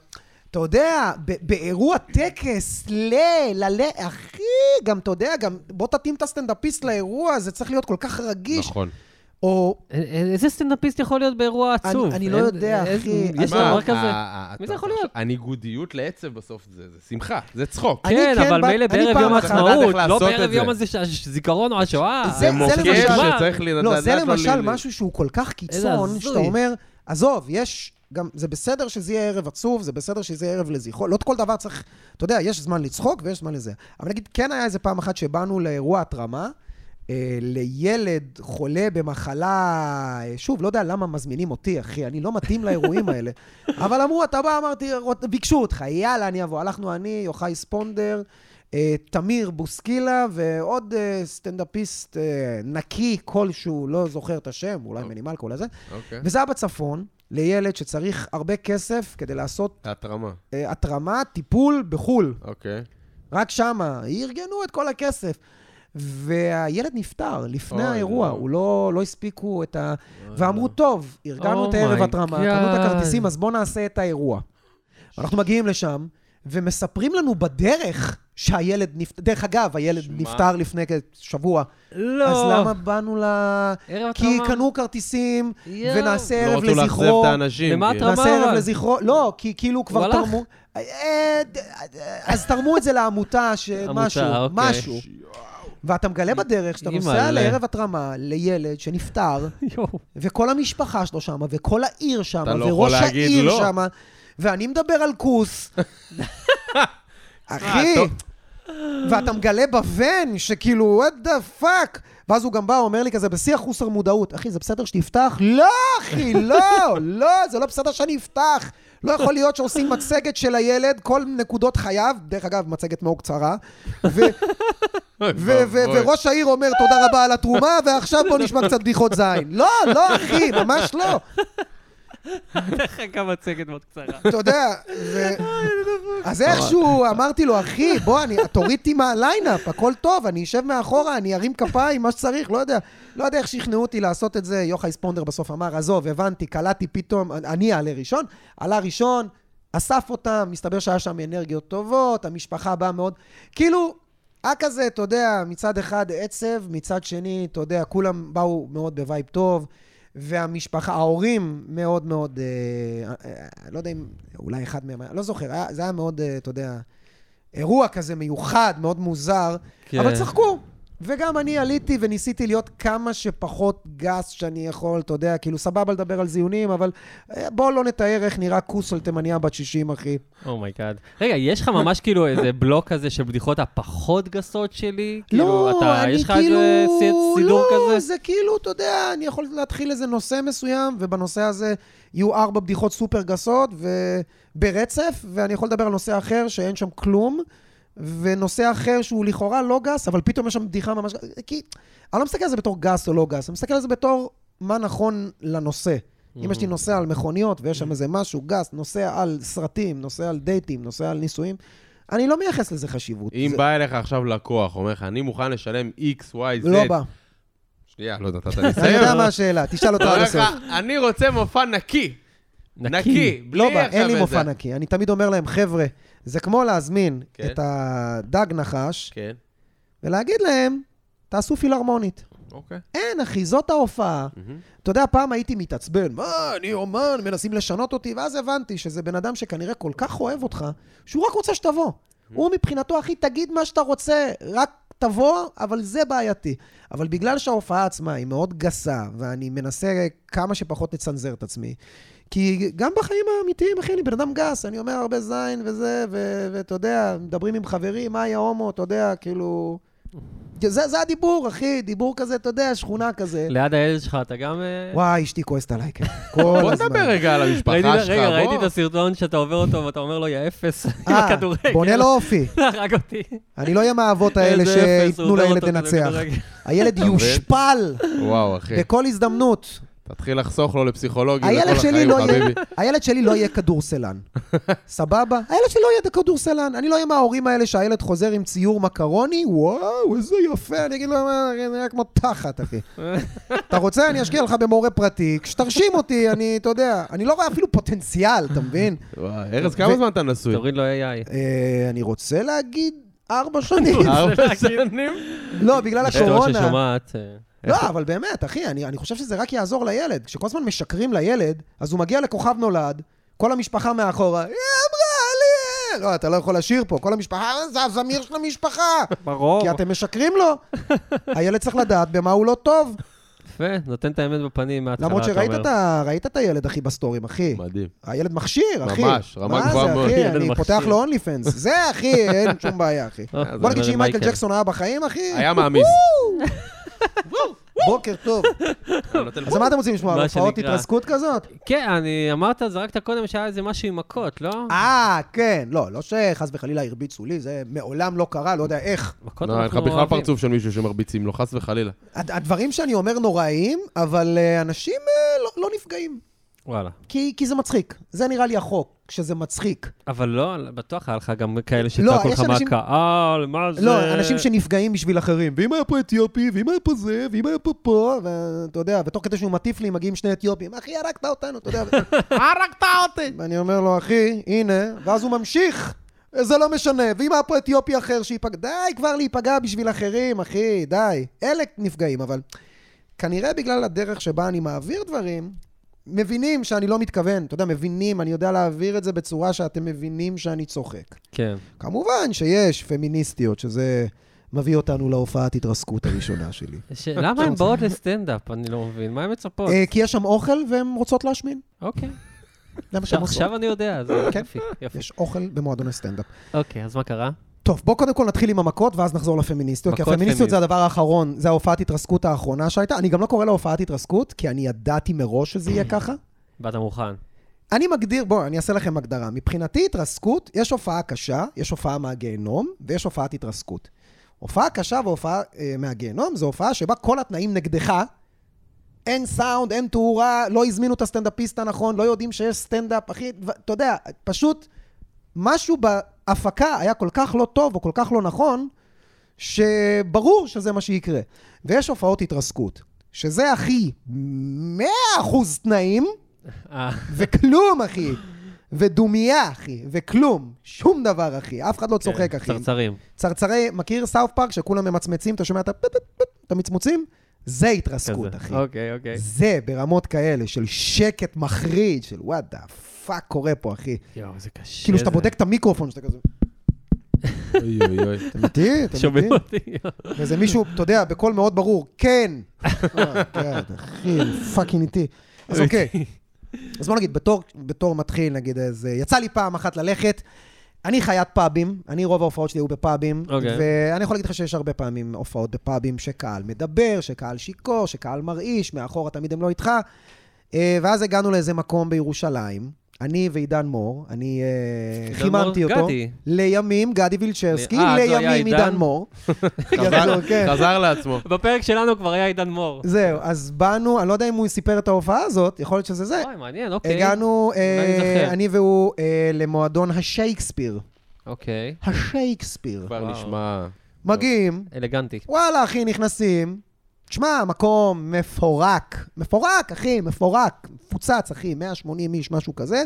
אתה יודע, באירוע טקס, ל... ל... אחי, גם, אתה יודע, גם בוא תתאים את הסטנדאפיסט לאירוע, זה צריך להיות כל כך רגיש. נכון. או... א- א- איזה סטנדאפיסט יכול להיות באירוע עצוב? אני- לא יודע, אחי. יש דבר כזה? ה- ה- מי זה יכול להיות? הניגודיות לעצב בסוף זה זה שמחה, זה צחוק. כן, כן אבל מילא בערב יום איך לא בערב יום זה. הזה הזיכרון או השואה. זה- מוקד שצריך לדעת לא, זה לא למשל ל- משהו שהוא כל כך קיצון. שאתה אומר, עזוב, יש גם זה בסדר שזה יהיה ערב עצוב, זה בסדר שזה יהיה ערב לזכרו, לא כל דבר צריך, אתה יודע, יש זמן לצחוק ויש זמן לזה. אבל נגיד, כן היה איזה פעם אחת שבאנו לאירוע התרמה, אה, לילד חולה במחלה, אה, שוב, לא יודע למה מזמינים אותי, אחי, אני לא מתאים לאירועים האלה. אבל אמרו, אתה בא, אמרתי, "רוצ- ביקשו אותך, יאללה, אני אבוא. הלכנו אני, יוחאי ספונדר, אה, תמיר בוסקילה ועוד אה, סטנדאפיסט אה, נקי כלשהו, לא זוכר את השם, אולי מינימלקה, אולי זה. אוקיי. וזה היה בצפון, לילד שצריך הרבה כסף כדי לעשות להתרמה. אה, התרמה, טיפול בחו"ל. אוקיי. רק שמה, ארגנו את כל הכסף. והילד נפטר לפני אוי, האירוע, לא. הוא לא, לא הספיקו את ה... אוי, ואמרו, לא. טוב, ארגנו את הערב Oh התרמה, קנו את. הכרטיסים, אז בואו נעשה את האירוע. אנחנו מגיעים לשם, ומספרים לנו בדרך שהילד נפטר, דרך אגב, הילד שמע. נפטר לפני כשבוע. לא. אז למה באנו ל... ערב כי התרמה. קנו כרטיסים, יואו. ונעשה לא ערב רצו לאכזב לזכרו. את האנשים. למה כאילו. התרמה? נעשה ערב. לזכרו, לא, כי כאילו כבר הלך? תרמו. אה, ד- אז תרמו את זה לעמותה, אוקיי. משהו. ואתה מגלה בדרך שאתה נוסע. לערב התרמה לילד שנפטר. וכל המשפחה שלו שם, וכל העיר שם, לא וראש העיר לא. שם, ואני מדבר על כוס. אחי, אה. ואתה מגלה בבן שכאילו, what the fuck? ואז הוא גם בא, אומר לי כזה, בשיא החוסר מודעות, אחי, זה בסדר שתפתח? לא, אחי, לא, לא, זה לא בסדר שאני אפתח. לא יכול להיות שעושים מצגת של הילד, כל נקודות חייו, דרך אגב, מצגת מאוד קצרה, ו-. וראש העיר אומר תודה רבה על התרומה, ועכשיו בוא נשמע קצת בדיחות זין. לא, לא, אחי, ממש לא. גם מצגת מאוד קצרה. אתה יודע, ו... אז איכשהו אמרתי לו, אחי, בוא, תוריד אותי מה lineup, הכל טוב, אני אשב מאחורה, אני ארים כפיים, מה שצריך, לא יודע. לא יודע איך שכנעו אותי לעשות את זה. יוחאי ספונדר בסוף אמר, עזוב, הבנתי, קלטתי פתאום, אני אעלה ראשון. עלה ראשון, אסף אותם, מסתבר שהיה שם אנרגיות טובות, המשפחה באה מאוד... כאילו, היה כזה, אתה יודע, מצד אחד עצב, מצד שני, אתה יודע, כולם באו מאוד ב vibe טוב. והמשפחה, ההורים מאוד מאוד, אה, אה, לא יודע אם, אולי אחד מהם, לא זוכר, היה, זה היה מאוד, אה, אתה יודע, אירוע כזה מיוחד, מאוד מוזר, כן. אבל צחקו. וגם אני עליתי וניסיתי להיות כמה שפחות גס שאני יכול, אתה יודע, כאילו סבבה לדבר על זיונים, אבל אה, בוא לא נתאר איך נראה כוס של תימניה בת 60, אחי. oh my god. רגע, יש לך ממש כאילו איזה בלוק כזה של בדיחות הפחות גסות שלי? כאילו, לא, אתה, אני יש לך כאילו... איזה סי- סידור לא, כזה? זה כאילו, אתה יודע, אני יכול להתחיל איזה נושא מסוים, ובנושא הזה יהיו ארבע בדיחות סופר גסות, וברצף, ואני יכול לדבר על נושא אחר שאין שם כלום, ונושא אחר שהוא לכאורה לא גס, אבל פתאום יש שם בדיחה ממש... כי אני לא מסתכל על זה בתור גס או לא גס, אני מסתכל על זה בתור מה נכון לנושא. אם יש לי נושא על מכוניות ויש שם איזה משהו גס, נושא על סרטים, נושא על דייטים, נושא על נישואים, אני לא מייחס לזה חשיבות. אם זה בא אליך עכשיו לקוח, אומר לך, אני מוכן לשלם X, Y, Z. לא בא. שנייה, לא נתת לי אני לסיים. יודע מה השאלה, תשאל אותו עד הסוף. אני רוצה מופע נקי. נקי. בלי לא בא, אין לי מופע נקי. אני תמיד אומר להם, חבר'ה, זה כמו להזמין כן. את הדג נחש, כן, ולהגיד להם, תעשו פילהרמונית. אוקיי. אין, אחי, זאת ההופעה. מהמם. אתה יודע, פעם הייתי מתעצבן, מה, אני אומן, מנסים לשנות אותי, ואז הבנתי שזה בן אדם שכנראה כל כך אוהב אותך, שהוא רק רוצה שתבוא. הוא מבחינתו, אחי, תגיד מה שאתה רוצה, רק תבוא, אבל זה בעייתי. אבל בגלל שההופעה עצמה היא מאוד גסה, ואני מנסה כמה שפחות לצנזר את עצמי, כי גם בחיים האמיתיים, אחי, אני בן אדם גס, אני אומר הרבה זין וזה, ו- ואתה יודע, מדברים עם חברים, מה היה הומו, אתה יודע, כאילו... זה, זה הדיבור, אחי, דיבור כזה, אתה יודע, שכונה כזה. ליד הילד שלך אתה גם... אה, וואי, אשתי כועסת עליי, כן. כל בוא הזמן. נדבר רגע על המשפחה ראיתי- שלך, רגע, ראיתי בוא. את הסרטון שאתה עובר אותו ואתה אומר לו, יא אפס, עם אה, הכדורגל. בונה לו אופי. הרג אותי. אני לא אהיה מהאבות האלה שייתנו לילד לנצח. הילד? יושפל וואו, אחי. בכל הזדמנות. תתחיל לחסוך לו לפסיכולוגים הילד לכל שלי החיים, לא יהיה- חביבי. הילד שלי לא יהיה כדורסלן. סבבה? הילד שלי לא יהיה כדורסלן. אני לא אהיה מההורים האלה שהילד חוזר עם ציור מקרוני, וואו, איזה יפה. אני אגיד לו, "מה, זה נראה כמו תחת, אחי. אתה רוצה, אני אשקיע לך במורה פרטי, כשתרשים אותי, אני, אתה יודע, אני לא רואה אפילו פוטנציאל, אתה מבין? וואי, ארז, כמה זמן אתה נשוי? תוריד לו AI. אה, אני רוצה להגיד ארבע שנים. ארבע שנים? לא, בגלל אשתו הקורונה. אה, לא, אבל באמת, אחי, אני, אני חושב שזה רק יעזור לילד. כשכל הזמן משקרים לילד, אז הוא מגיע לכוכב נולד, כל המשפחה מאחורה, היא אמרה לי... לא, אתה לא יכול לשיר פה, כל המשפחה, זה הזמיר של המשפחה. ברור. כי אתם משקרים לו. הילד צריך לדעת במה הוא לא טוב. יפה, נותן את האמת בפנים מההתחלה, למרות אתה שראית אומר. את ה- ראית את הילד, אחי, בסטורים, אחי. מדהים. הילד מכשיר, אחי. ממש, רמה מה גבוהה זה, מאוד. אחי? ילד אני מכשיר. פותח לו אונלי פנס. זה, אחי, אין שום בעיה, אחי. אה, זה בוא נגיד שאם מייקל. ג'קסון היה בחיים, אחי, היה מעמיס. בוקר טוב. אז מה אתם רוצים לשמוע? על הופעות. התרסקות כזאת? כן, אני אמרת, זרקת קודם שהיה איזה משהו עם מכות, לא? אה, כן. לא, לא שחס וחלילה הרביצו לי, זה מעולם לא קרה, לא יודע איך. מכות לא, אין לך אנחנו בכלל. פרצוף של מישהו שמרביצים לו, חס וחלילה. הד- הדברים שאני אומר נוראיים, אבל אה, אנשים אה, לא- לא נפגעים. וואלה. כי כי זה מצחיק. זה נראה לי החוק, שזה מצחיק. אבל לא, בטוח היה לך גם כאלה לא, שצעקו לך מהקהל, מה זה? לא, אנשים שנפגעים בשביל אחרים. ואם היה פה אתיופי, ואם היה פה זה, ואם היה פה פה, ואתה יודע, ותוך כדי שהוא מטיף לי, מגיעים שני אתיופים. אחי, הרגת אותנו, אתה יודע. הרגת אותי! ואני אומר לו, אחי, הנה, ואז הוא ממשיך. זה לא משנה, ואם היה פה אתיופי אחר שייפגע, די כבר להיפגע בשביל אחרים, אחי, די. אלה נפגעים, אבל כנראה בגלל הדרך שבה אני מעביר דברים, מבינים שאני לא מתכוון. אתה יודע, מבינים, אני יודע להעביר את זה בצורה שאתם מבינים שאני צוחק. כן. כמובן שיש פמיניסטיות, שזה מביא אותנו להופעת התרסקות הראשונה שלי. ש- למה הן באות לסטנדאפ? אני לא מבין. מה הן מצפות? אה, כי יש שם אוכל והן רוצות להשמין. אוקיי. זה מה שהן עושות. עכשיו אני יודע, זה כן. יופי. יופי. יש אוכל במועדוני סטנדאפ. אוקיי, אז מה קרה? טוב, בוא קודם כל נתחיל עם המכות, ואז נחזור לפמיניסטיות, כי מכות הפמיניסטיות זה פמיניסט. הדבר האחרון, זה ההופעת התרסקות האחרונה שהייתה. אני גם לא קורא לה הופעת התרסקות, כי אני ידעתי מראש שזה יהיה ככה. באת מוכן. אני מגדיר, בואו, אני אעשה לכם הגדרה. מבחינתי התרסקות, יש הופעה קשה, יש הופעה מהגיהנום, ויש הופעת התרסקות. הופעה קשה והופעה אה, מהגיהנום, זו הופעה שבה כל התנאים נגדך. אין סאונד, אין תאורה, לא הזמינו את הסטנדאפיסט הנכון, לא יודעים שיש סטנדאפ, אחי, אתה יודע, פשוט משהו בהפקה היה כל כך לא טוב או כל כך לא נכון, שברור שזה מה שיקרה. ויש הופעות התרסקות, שזה הכי 100% תנאים, אה, וכלום, אחי. ודומייה, אחי, וכלום. שום דבר, אחי. אף אחד לא צוחק, כן, אחי. צרצרים. צרצרי, מכיר South Park, שכולם ממצמצים, אתה שומע את המצמוצים? זה התרסקות. אחי. אוקיי, אוקיי. זה ברמות כאלה של שקט מחריד, של what the fuck קורה פה, אחי. יואו, זה קשה. כאילו, שאתה זה. בודק את המיקרופון, שאתה כזה... אוי אוי אוי. אתם איתי? אתם שומעים? אותי? וזה מישהו, אתה יודע, בקול מאוד ברור, כן. כן, אחי, fucking איתי. אז אוקיי. אז בוא נגיד, בתור, בתור מתחיל, נגיד, אז אה, יצא לי פעם אחת ללכת. אני חיית פאבים, אני רוב ההופעות שלי היו בפאבים, אוקיי. ואני יכול להגיד לך שיש הרבה פעמים הופעות בפאבים שקהל מדבר, שקהל שיכור, שקהל מרעיש, מאחורה תמיד הם לא איתך. אה, ואז הגענו לאיזה מקום בירושלים, אני ועידן מור, אני אה, חיממתי אותו. גדי. לימים, גדי וילצ'רסקי, אה, לימים עידן? מור. חזר- כן. חזר לעצמו. בפרק שלנו כבר היה עידן מור. זהו, אז באנו, אני לא יודע אם הוא סיפר את ההופעה הזאת, יכול להיות שזה זה. אוי, מעניין, אוקיי. הגענו, אה. אני והוא, למועדון השייקספיר. אוקיי. השייקספיר. כבר. נשמע... מגיעים, אלגנטי. וואלה, אחי, נכנסים. תשמע, מקום מפורק. מפורק, אחי, מפורק. מפוצץ, אחי, 180 איש, משהו כזה.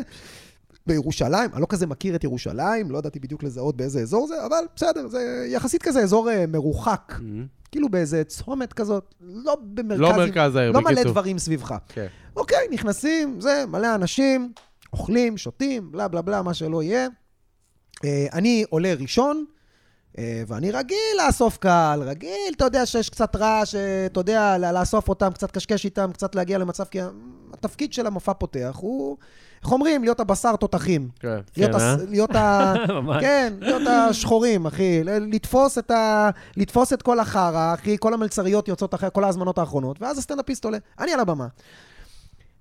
בירושלים, אני לא כזה מכיר את ירושלים, לא ידעתי בדיוק לזהות באיזה אזור זה, אבל בסדר, זה יחסית כזה אזור אה, מרוחק. כאילו באיזה צומת כזאת, לא במרכז... לא מרכז העיר, לא מלא בקיצור. דברים סביבך. כן. אוקיי, נכנסים, זה, מלא אנשים, אוכלים, שותים, בלה בלה בלה, מה שלא יהיה. אה, אני עולה ראשון, ואני רגיל לאסוף קהל, רגיל, אתה יודע שיש קצת רעש, אה, אתה יודע, לאסוף אותם, קצת קשקש איתם, קצת להגיע למצב, כי התפקיד של המופע פותח הוא, איך אומרים? להיות הבשר תותחים. כן. להיות, כן, הס... להיות ה... כן, להיות השחורים, אחי. לתפוס את, ה... לתפוס את כל החרא, אחי, כל המלצריות יוצאות אחרי כל ההזמנות האחרונות, ואז הסטנדאפיסט עולה. אני על הבמה.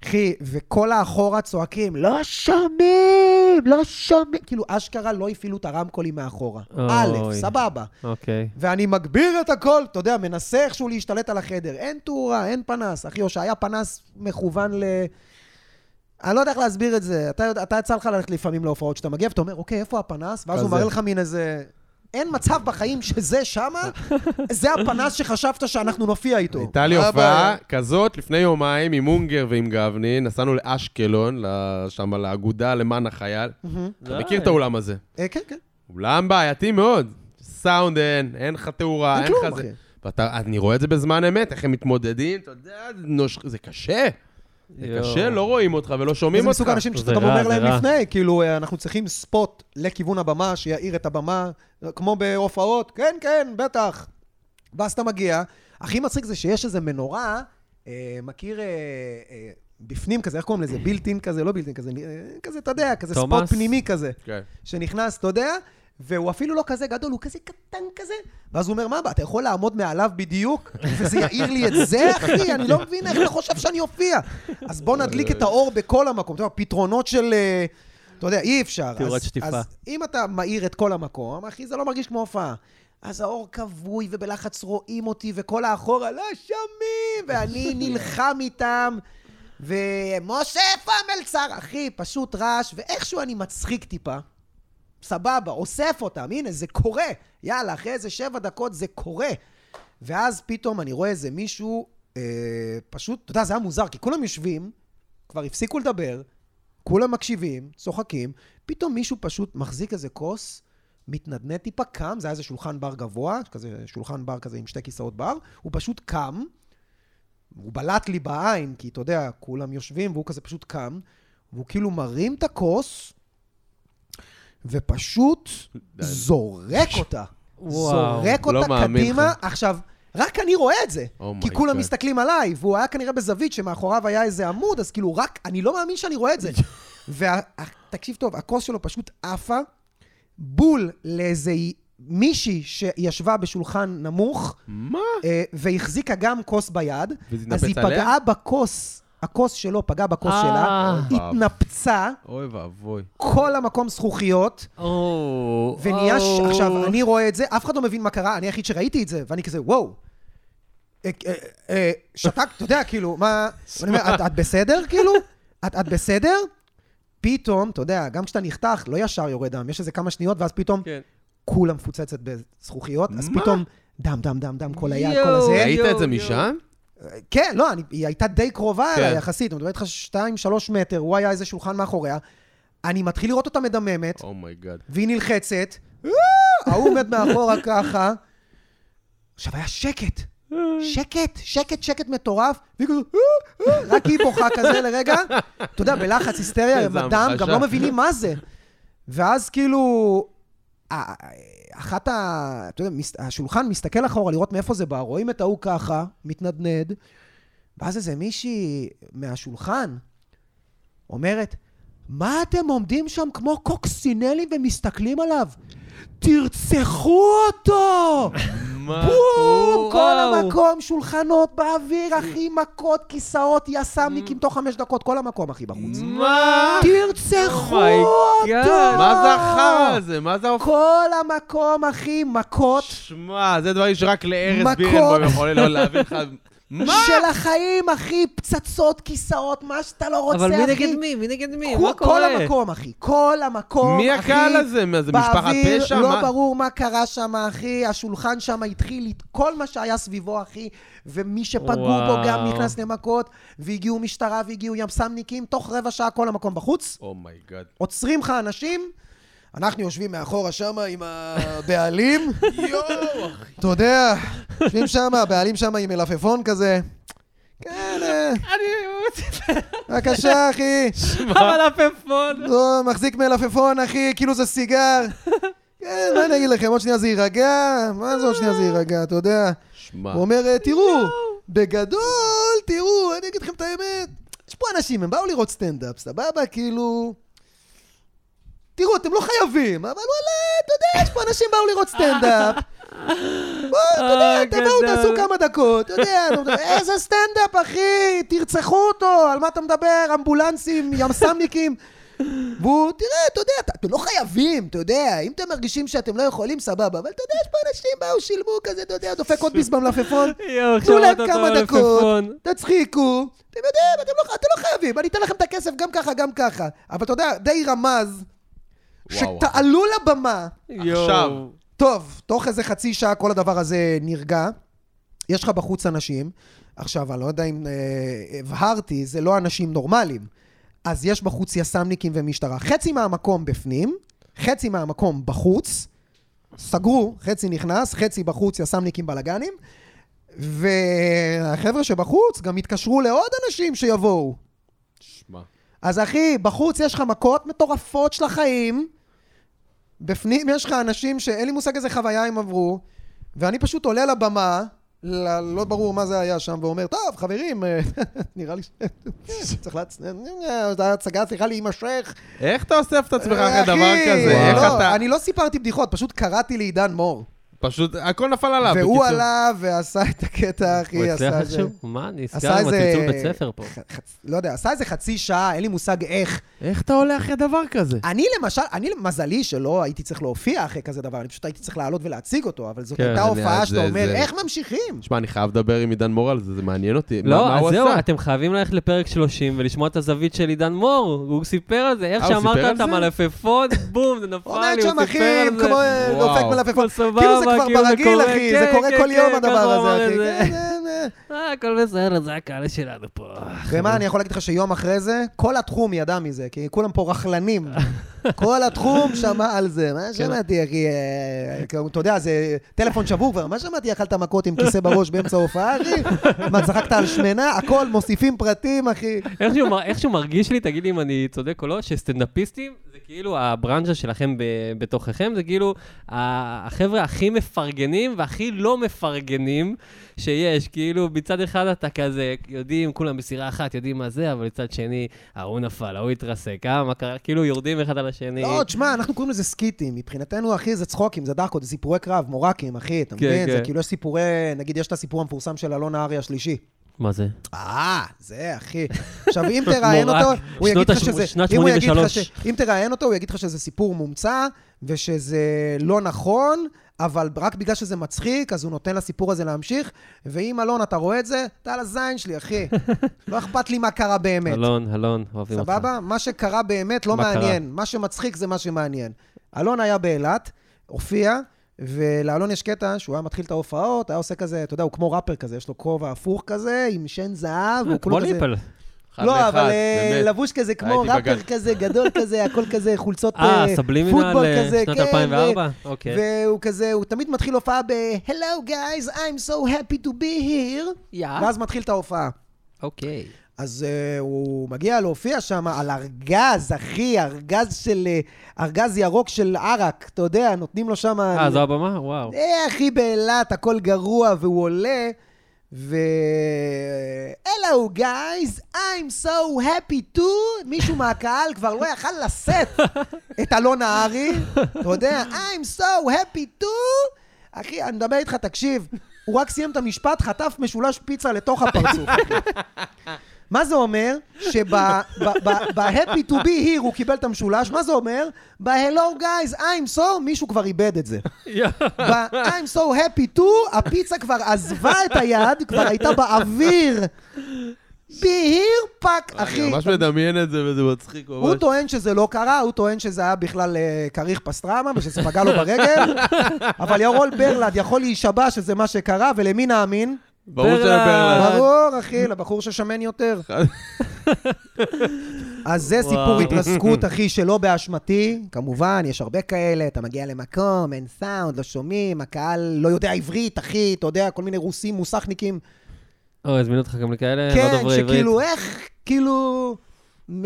אחי, וכל האחורה צועקים, לא שומעים, לא שומעים. כאילו, אשכרה לא הפעילו את הרמקולים מאחורה. א'. סבבה. אוקיי. ואני מגביר את הכל, אתה יודע, מנסה איכשהו להשתלט על החדר. אין תאורה, אין פנס, אחי, או שהיה פנס מכוון ל... אני לא יודע איך להסביר את זה. אתה, יצא לך ללכת לפעמים להופעות שאתה מגיע ואתה אומר, אוקיי, איפה הפנס? ואז הוא. מראה לך מין איזה... אין מצב בחיים שזה שמה, זה הפנס שחשבת שאנחנו נופיע איתו. הייתה לי הופעה? כזאת לפני יומיים עם אונגר ועם גבני, נסענו לאשקלון, שם לאגודה למען החייל. אתה מכיר את האולם הזה? אה, כן, כן. אולם בעייתי מאוד. סאונד אין, אין לך תאורה, אין לך זה. אני רואה את זה בזמן אמת, איך הם מתמודדים, אתה יודע. זה קשה. זה. קשה, לא רואים אותך ולא שומעים זה אותך. מסוג האנשים זה שאתה גם אומר זה להם. לפני, כאילו, אה, אנחנו צריכים ספוט לכיוון הבמה, שיאיר את הבמה, כמו בהופעות, כן, כן, בטח. ואז אתה מגיע, הכי מצחיק זה שיש איזו מנורה אה, מכיר אה, אה, בפנים כזה, איך קוראים לזה? בילטין כזה, לא בילטין כזה, אה, כזה, אתה יודע, כזה תומאס? פנימי כזה. כן. שנכנס, אתה יודע, והוא אפילו לא כזה גדול, הוא כזה קטן כזה. ואז הוא אומר, מה, אתה יכול לעמוד מעליו בדיוק? וזה יאיר לי את זה, אחי? אני לא מבין איך אתה חושב שאני אופיע. אז בוא נדליק את האור בכל המקום. אתה יודע, פתרונות של... אה, אתה יודע, אי אפשר. תאורת אז- שטיפה. אז אם אתה מאיר את כל המקום, אחי, זה לא מרגיש כמו הופעה. אז האור כבוי, ובלחץ רואים אותי, וכל האחורה לא שומעים, ואני נלחם איתם. ומשה, איפה המלצר? אחי, פשוט רעש, ואיכשהו אני מצחיק טיפה. סבבה, אוסף אותם, הנה, זה קורה. יאללה, אחרי איזה שבע דקות זה קורה. ואז פתאום אני רואה איזה מישהו, אה, פשוט, אתה יודע, זה היה מוזר, כי כולם יושבים, כבר הפסיקו לדבר, כולם מקשיבים, צוחקים, פתאום מישהו פשוט מחזיק איזה כוס, מתנדנד טיפה, קם, זה היה איזה שולחן בר גבוה, כזה שולחן בר כזה עם שתי כיסאות בר, הוא פשוט קם, הוא בלט לי בעין, כי אתה יודע, כולם יושבים, והוא כזה פשוט קם, והוא כאילו מרים את הכוס, ופשוט זורק אותה. וואו. זורק לא אותה קדימה. לך. עכשיו, רק אני רואה את זה. Oh כי כולם God. מסתכלים עליי, והוא היה כנראה בזווית שמאחוריו היה איזה עמוד, אז כאילו רק, אני לא מאמין שאני רואה את זה. ותקשיב טוב, הכוס שלו פשוט עפה, בול לאיזה מישהי שישבה בשולחן נמוך, מה? אה, והחזיקה גם כוס ביד, אז היא עליה? פגעה בכוס, הכוס שלו פגע בכוס אה. שלה, אוי התנפצה, אוי ואבוי. כל המקום זכוכיות, או, ונהיה, ש... או. עכשיו, אני רואה את זה, אף אחד לא מבין מה קרה, אני היחיד שראיתי את זה, ואני כזה, וואו. אה, אה, שתק, אתה יודע, כאילו, מה... אני אומר, את, את בסדר, כאילו? את, את בסדר? פתאום, אתה יודע, גם כשאתה נחתך, לא ישר יורד דם, יש איזה כמה שניות, ואז פתאום כן. כולה מפוצצת בזכוכיות, אז מה? פתאום דם, דם, דם, דם, כל היד, כל. הזה. ראית את זה. משם? כן, לא, אני, היא הייתה די קרובה כן. אליי יחסית, אני מדבר איתך שתיים, שלוש מטר, הוא היה איזה שולחן מאחוריה. אני מתחיל לראות אותה מדממת, oh my god. והיא נלחצת! ההוא עומד מאחורה ככה. עכשיו היה שקט. שקט, שקט, שקט מטורף, והיא כזה, "אה, אה", רק היא בוכה כזה לרגע. אתה יודע, בלחץ, היסטריה, עם הדם, גם. לא מבינים מה זה. ואז כאילו, אחת ה... אתה יודע, השולחן מסתכל אחורה לראות מאיפה זה בא, רואים את ההוא ככה, מתנדנד, ואז איזה מישהי מהשולחן אומרת, מה אתם עומדים שם כמו קוקסינלים ומסתכלים עליו? תרצחו אותו! בום! כל. המקום, שולחנות באוויר, אחי, מכות, כיסאות, יס"מניקים, תוך חמש דקות, כל המקום, אחי, בחוץ. מה? תרצחו oh my god. אותו! מה זה החרא הזה? מה זה. כל המקום, אחי, מכות שמע, זה דברים שרק לארז. בירנבוים יכול לא להבין לך. מה? של החיים, אחי, פצצות, כיסאות, מה שאתה לא רוצה, אחי. אבל מי נגד מי? מי נגד מי? מה קורה? כל המקום, אחי. כל המקום, מי אחי. הקהל הזה? מה, זה משפחת פשע? לא מה? ברור מה קרה שם, אחי. השולחן שם התחיל, כל מה שהיה סביבו, אחי. ומי שפגעו בו וואו. גם נכנס למכות, והגיעו משטרה והגיעו ימסמניקים, תוך רבע שעה כל המקום בחוץ. oh my god. עוצרים לך אנשים, אנחנו יושבים מאחורה שם עם הבעלים. יואו, אחי. אתה יודע, יושבים שם, הבעלים שם עם מלפפון כזה. כן, אה, בבקשה, אחי. המלפפון. לא, מחזיק מלפפון, אחי, כאילו זה סיגר. כן, מה אני אגיד לכם, עוד שנייה זה יירגע? מה זה עוד שנייה זה יירגע, אתה יודע? שמע, הוא אומר, "אה, תראו, בגדול, תראו, אני אגיד לכם את האמת. יש פה אנשים, הם באו לראות סטנדאפ, סבבה? כאילו... תראו, אתם לא חייבים, אבל וואלה, אתה יודע, יש פה אנשים באו לראות סטנדאפ. בואו, אתה יודע, אה, תבואו, גדול. תעשו כמה דקות, אתה יודע, איזה סטנדאפ, אחי, תרצחו אותו, על מה אתה מדבר, אמבולנסים, ימסמניקים. והוא, תראה, אתה יודע, אתם לא חייבים, אתה יודע, אם אתם מרגישים שאתם לא יכולים, סבבה, אבל אתה יודע, יש פה אנשים באו, שילמו כזה, אתה יודע, דופק עוד ביס במלפפון, תנו להם כמה דקות. תצחיקו, אתם יודעים, אתם לא, אתם לא חייבים, אני אתן לכם את הכסף גם ככה, גם ככה. אבל אתה יודע, די רמז. שתעלו לבמה. עכשיו. טוב, תוך איזה חצי שעה כל הדבר הזה נרגע. יש לך בחוץ אנשים. עכשיו, אני לא יודע אם אה, הבהרתי, זה לא אנשים נורמליים. אז יש בחוץ יס"מניקים ומשטרה. חצי מהמקום בפנים, חצי מהמקום בחוץ. סגרו, חצי נכנס, חצי בחוץ, יס"מניקים בלאגנים. והחבר'ה שבחוץ גם התקשרו לעוד אנשים שיבואו. שמע. אז אחי, בחוץ יש לך מכות מטורפות של החיים, בפנים יש לך אנשים שאין לי מושג איזה חוויה הם עברו, ואני פשוט עולה לבמה, ל- לא ברור מה זה היה שם, ואומר, טוב, חברים, אה, נראה לי שצריך להצ... ההצגה צריכה להימשך. איך אתה אוסף את עצמך אחרי אחי, דבר כזה? איך לא, אתה... אני לא סיפרתי בדיחות, פשוט קראתי לעידן מור. פשוט, הכל נפל עליו. והוא בקיצור. עלה ועשה את הקטע, אחי, הוא עשה הצליח את זה. איכשהו? מה, נסגר עשה עם איזה... הצלצול בית ספר פה. ח- לא יודע, עשה איזה חצי שעה, אין לי מושג איך. איך אתה עולה אחרי דבר כזה? אני למשל, אני מזלי שלא הייתי צריך להופיע אחרי כזה דבר, אני פשוט הייתי צריך לעלות ולהציג אותו, אבל זאת כן, הייתה הופעה זה- שאתה אומר, זה- איך ממשיכים? שמע, אני חייב לדבר עם עידן מור על זה, זה מעניין אותי. מה- לא, מה אז הוא זהו? אתם חייבים ללכת לפרק 30 ולשמוע את הזווית של עידן מור. הוא סיפר על זה, איך אה, הוא שאמרת את? המלפפון, בום, זה נפל עומד לי, שם, הוא אחי, סיפר על זה. כמו וואו. דופק מלפפון. כאילו זה כבר ברגיל, אחי, כן, זה קורה כן, כל יום כן, הדבר הוא אמר הזה, כן. אה, הכל בסדר, זה הקהל שלנו פה. ומה, אני יכול להגיד לך שיום אחרי זה, כל התחום ידע מזה, כי כולם פה רכלנים. כל התחום שמע על זה. מה כן. שמעתי, אחי? אה, כאילו, אתה יודע, זה טלפון שבור כבר. מה שמעתי, אכלת מכות עם כיסא בראש באמצע ההופעה, אחי? מה, צחקת על שמנה? הכל, מוסיפים פרטים, אחי. איכשהו מר- איכשהו מרגיש לי, תגיד לי אם אני צודק או לא, שסטנדאפיסטים זה כאילו הברנז'ה שלכם בתוככם, זה כאילו החבר'ה הכי מפרגנים והכי לא מפרגנים שיש. כאילו, מצד אחד אתה כזה, יודעים, כולם בסירה אחת, יודעים מה זה, אבל מצד שני, ההוא נפל, ההוא התרסק, אה, מה קרה? כאילו, יורדים אחד על השני. לא, תשמע, אנחנו קוראים לזה סקיטים. מבחינתנו, אחי, זה צחוקים, זה דחקות, זה סיפורי קרב, מורקים, אחי, אתה כן, מבין? זה כן. כאילו יש סיפורי, נגיד, יש את הסיפור המפורסם של אלון נהרי השלישי. מה זה? אה, זה, אחי. עכשיו, אם תראיין אותו, הוא יגיד לך שזה... שנת אם הוא יגיד לך 83. ש- אם תראיין אותו, הוא יגיד לך שזה סיפור מומצא, ושזה לא נכון, אבל רק בגלל שזה מצחיק, אז הוא נותן לסיפור הזה להמשיך. ואם אלון, אתה רואה את זה, אתה על הזין שלי, אחי. לא אכפת לי מה קרה באמת. אלון, אלון, אוהבים אותך. סבבה? מה שקרה באמת לא מה קרה? מעניין. מה שמצחיק זה מה שמעניין. אלון היה באילת, הופיע, ולאלון יש קטע שהוא היה מתחיל את ההופעות, היה עושה כזה, אתה יודע, הוא כמו ראפר כזה, יש לו כובע הפוך כזה, עם שן זהב, והוא כמו כולו כזה... ליפל. אחד לא, לאחד, אבל אה, באמת. לבוש כזה כמו ראפר בגן. כזה, גדול כזה, הכל כזה, חולצות אה, אה, סבלימינל פוטבול אה, כזה, שנת כן, 2004? אוקיי. והוא כזה, הוא תמיד מתחיל הופעה ב-Hello guys, I'm so happy to be here. ואז מתחיל את ההופעה. אוקיי. אז uh, הוא מגיע להופיע שם על ארגז, אחי, ארגז של... ארגז ירוק של ערק, אתה יודע, נותנים לו שם... אה, זו הבמה? וואו. אה, אחי, באילת, הכל גרוע, והוא עולה, ו... Hello guys, I'm so happy to... מישהו מהקהל כבר לא יכל לשאת את אלון נהרי, אתה יודע, I'm so happy to... אחי, אני מדבר איתך, תקשיב, הוא רק סיים את המשפט, חטף משולש פיצה לתוך הפרצוף. מה זה אומר? שב-happy to be here הוא קיבל את המשולש, מה זה אומר? ב-hello guys, I'm so, מישהו כבר איבד את זה. ב-I'm so happy to, הפיצה כבר עזבה את היד, כבר הייתה באוויר. be here, fuck, אני אחי. ממש מדמיין את זה וזה מצחיק הוא ממש. טוען שזה לא קרה, הוא טוען שזה היה בכלל אה, כריך פסטרמה ושזה פגע לו ברגל, אבל ירול ברלד יכול להישבע שזה מה שקרה, ולמי נאמין? ברור ברלד. שלברלד. ברור, אחי, לבחור ששמן יותר. אז זה סיפור. התרסקות, אחי, שלא באשמתי. כמובן, יש הרבה כאלה, אתה מגיע למקום, אין סאונד, לא שומעים, הקהל לא יודע עברית, אחי, אתה יודע, כל מיני רוסים, מוסכניקים. או, הזמינו אותך גם לכאלה? לא כן, דוברי עברית? שכאילו, איך, כאילו...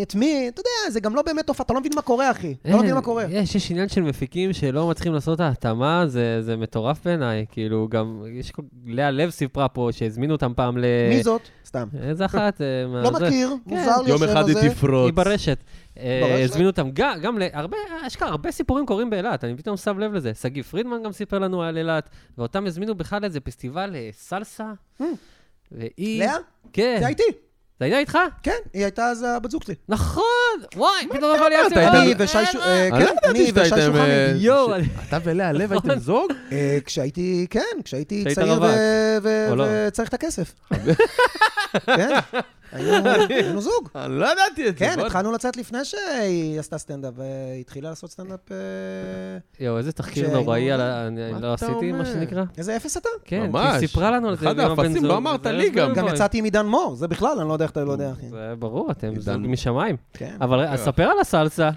את מי, אתה יודע, זה גם לא באמת הופעה, אתה לא מבין מה קורה, אחי. אתה לא מבין אין, מה קורה. יש, יש עניין של מפיקים שלא מצליחים לעשות את ההתאמה, זה, זה מטורף בעיניי. כאילו, גם, יש כל... לאה לב סיפרה פה שהזמינו אותם פעם ל... מי זאת? סתם. איזה אחת? אה, מה לא זה? מכיר, כן. מוזר לי יום השם אחד הזה. היא תפרוץ. היא ברשת. אה? הזמינו אותם גם, גם להרבה, אשכרה, הרבה סיפורים קורים באילת, אני פתאום שם לב לזה. שגיא פרידמן גם סיפר לנו על אילת, ואותם הזמינו בכלל לאיזה פסטיבל אה, סלסה. והיא... לאה? כן. זה הייתי. זה היה איתך? כן, היא הייתה אז הבת זוג שלי. נכון! וואי, פתאום אבל יצא... אני ושי שו- אני ידעתי אני שאתה ושי הייתם, שוחני. אה, יואו, אתה ולאה לב הייתם זוג? אה, כשהייתי, כן, כשהייתי כשהיית צעיר לא? וצריך את הכסף. כן, היינו זוג. אני לא ידעתי את זה. כן, התחלנו לצאת לפני שהיא עשתה סטנדאפ, והתחילה לעשות סטנדאפ... אה, יואו, איזה תחקיר נוראי על ה... אני לא עשיתי, מה? שנקרא. איזה אפס אתה? כן. היא סיפרה לנו על זה. אחד האפסים, לא אמרת לי גם. גם. יצאתי עם עידן מור, זה בכלל, אני לא יודע איך אתה לא יודע, אחי. זה ברור, אתם זוג משמיים. כן. אבל אז ספר על הסלסה.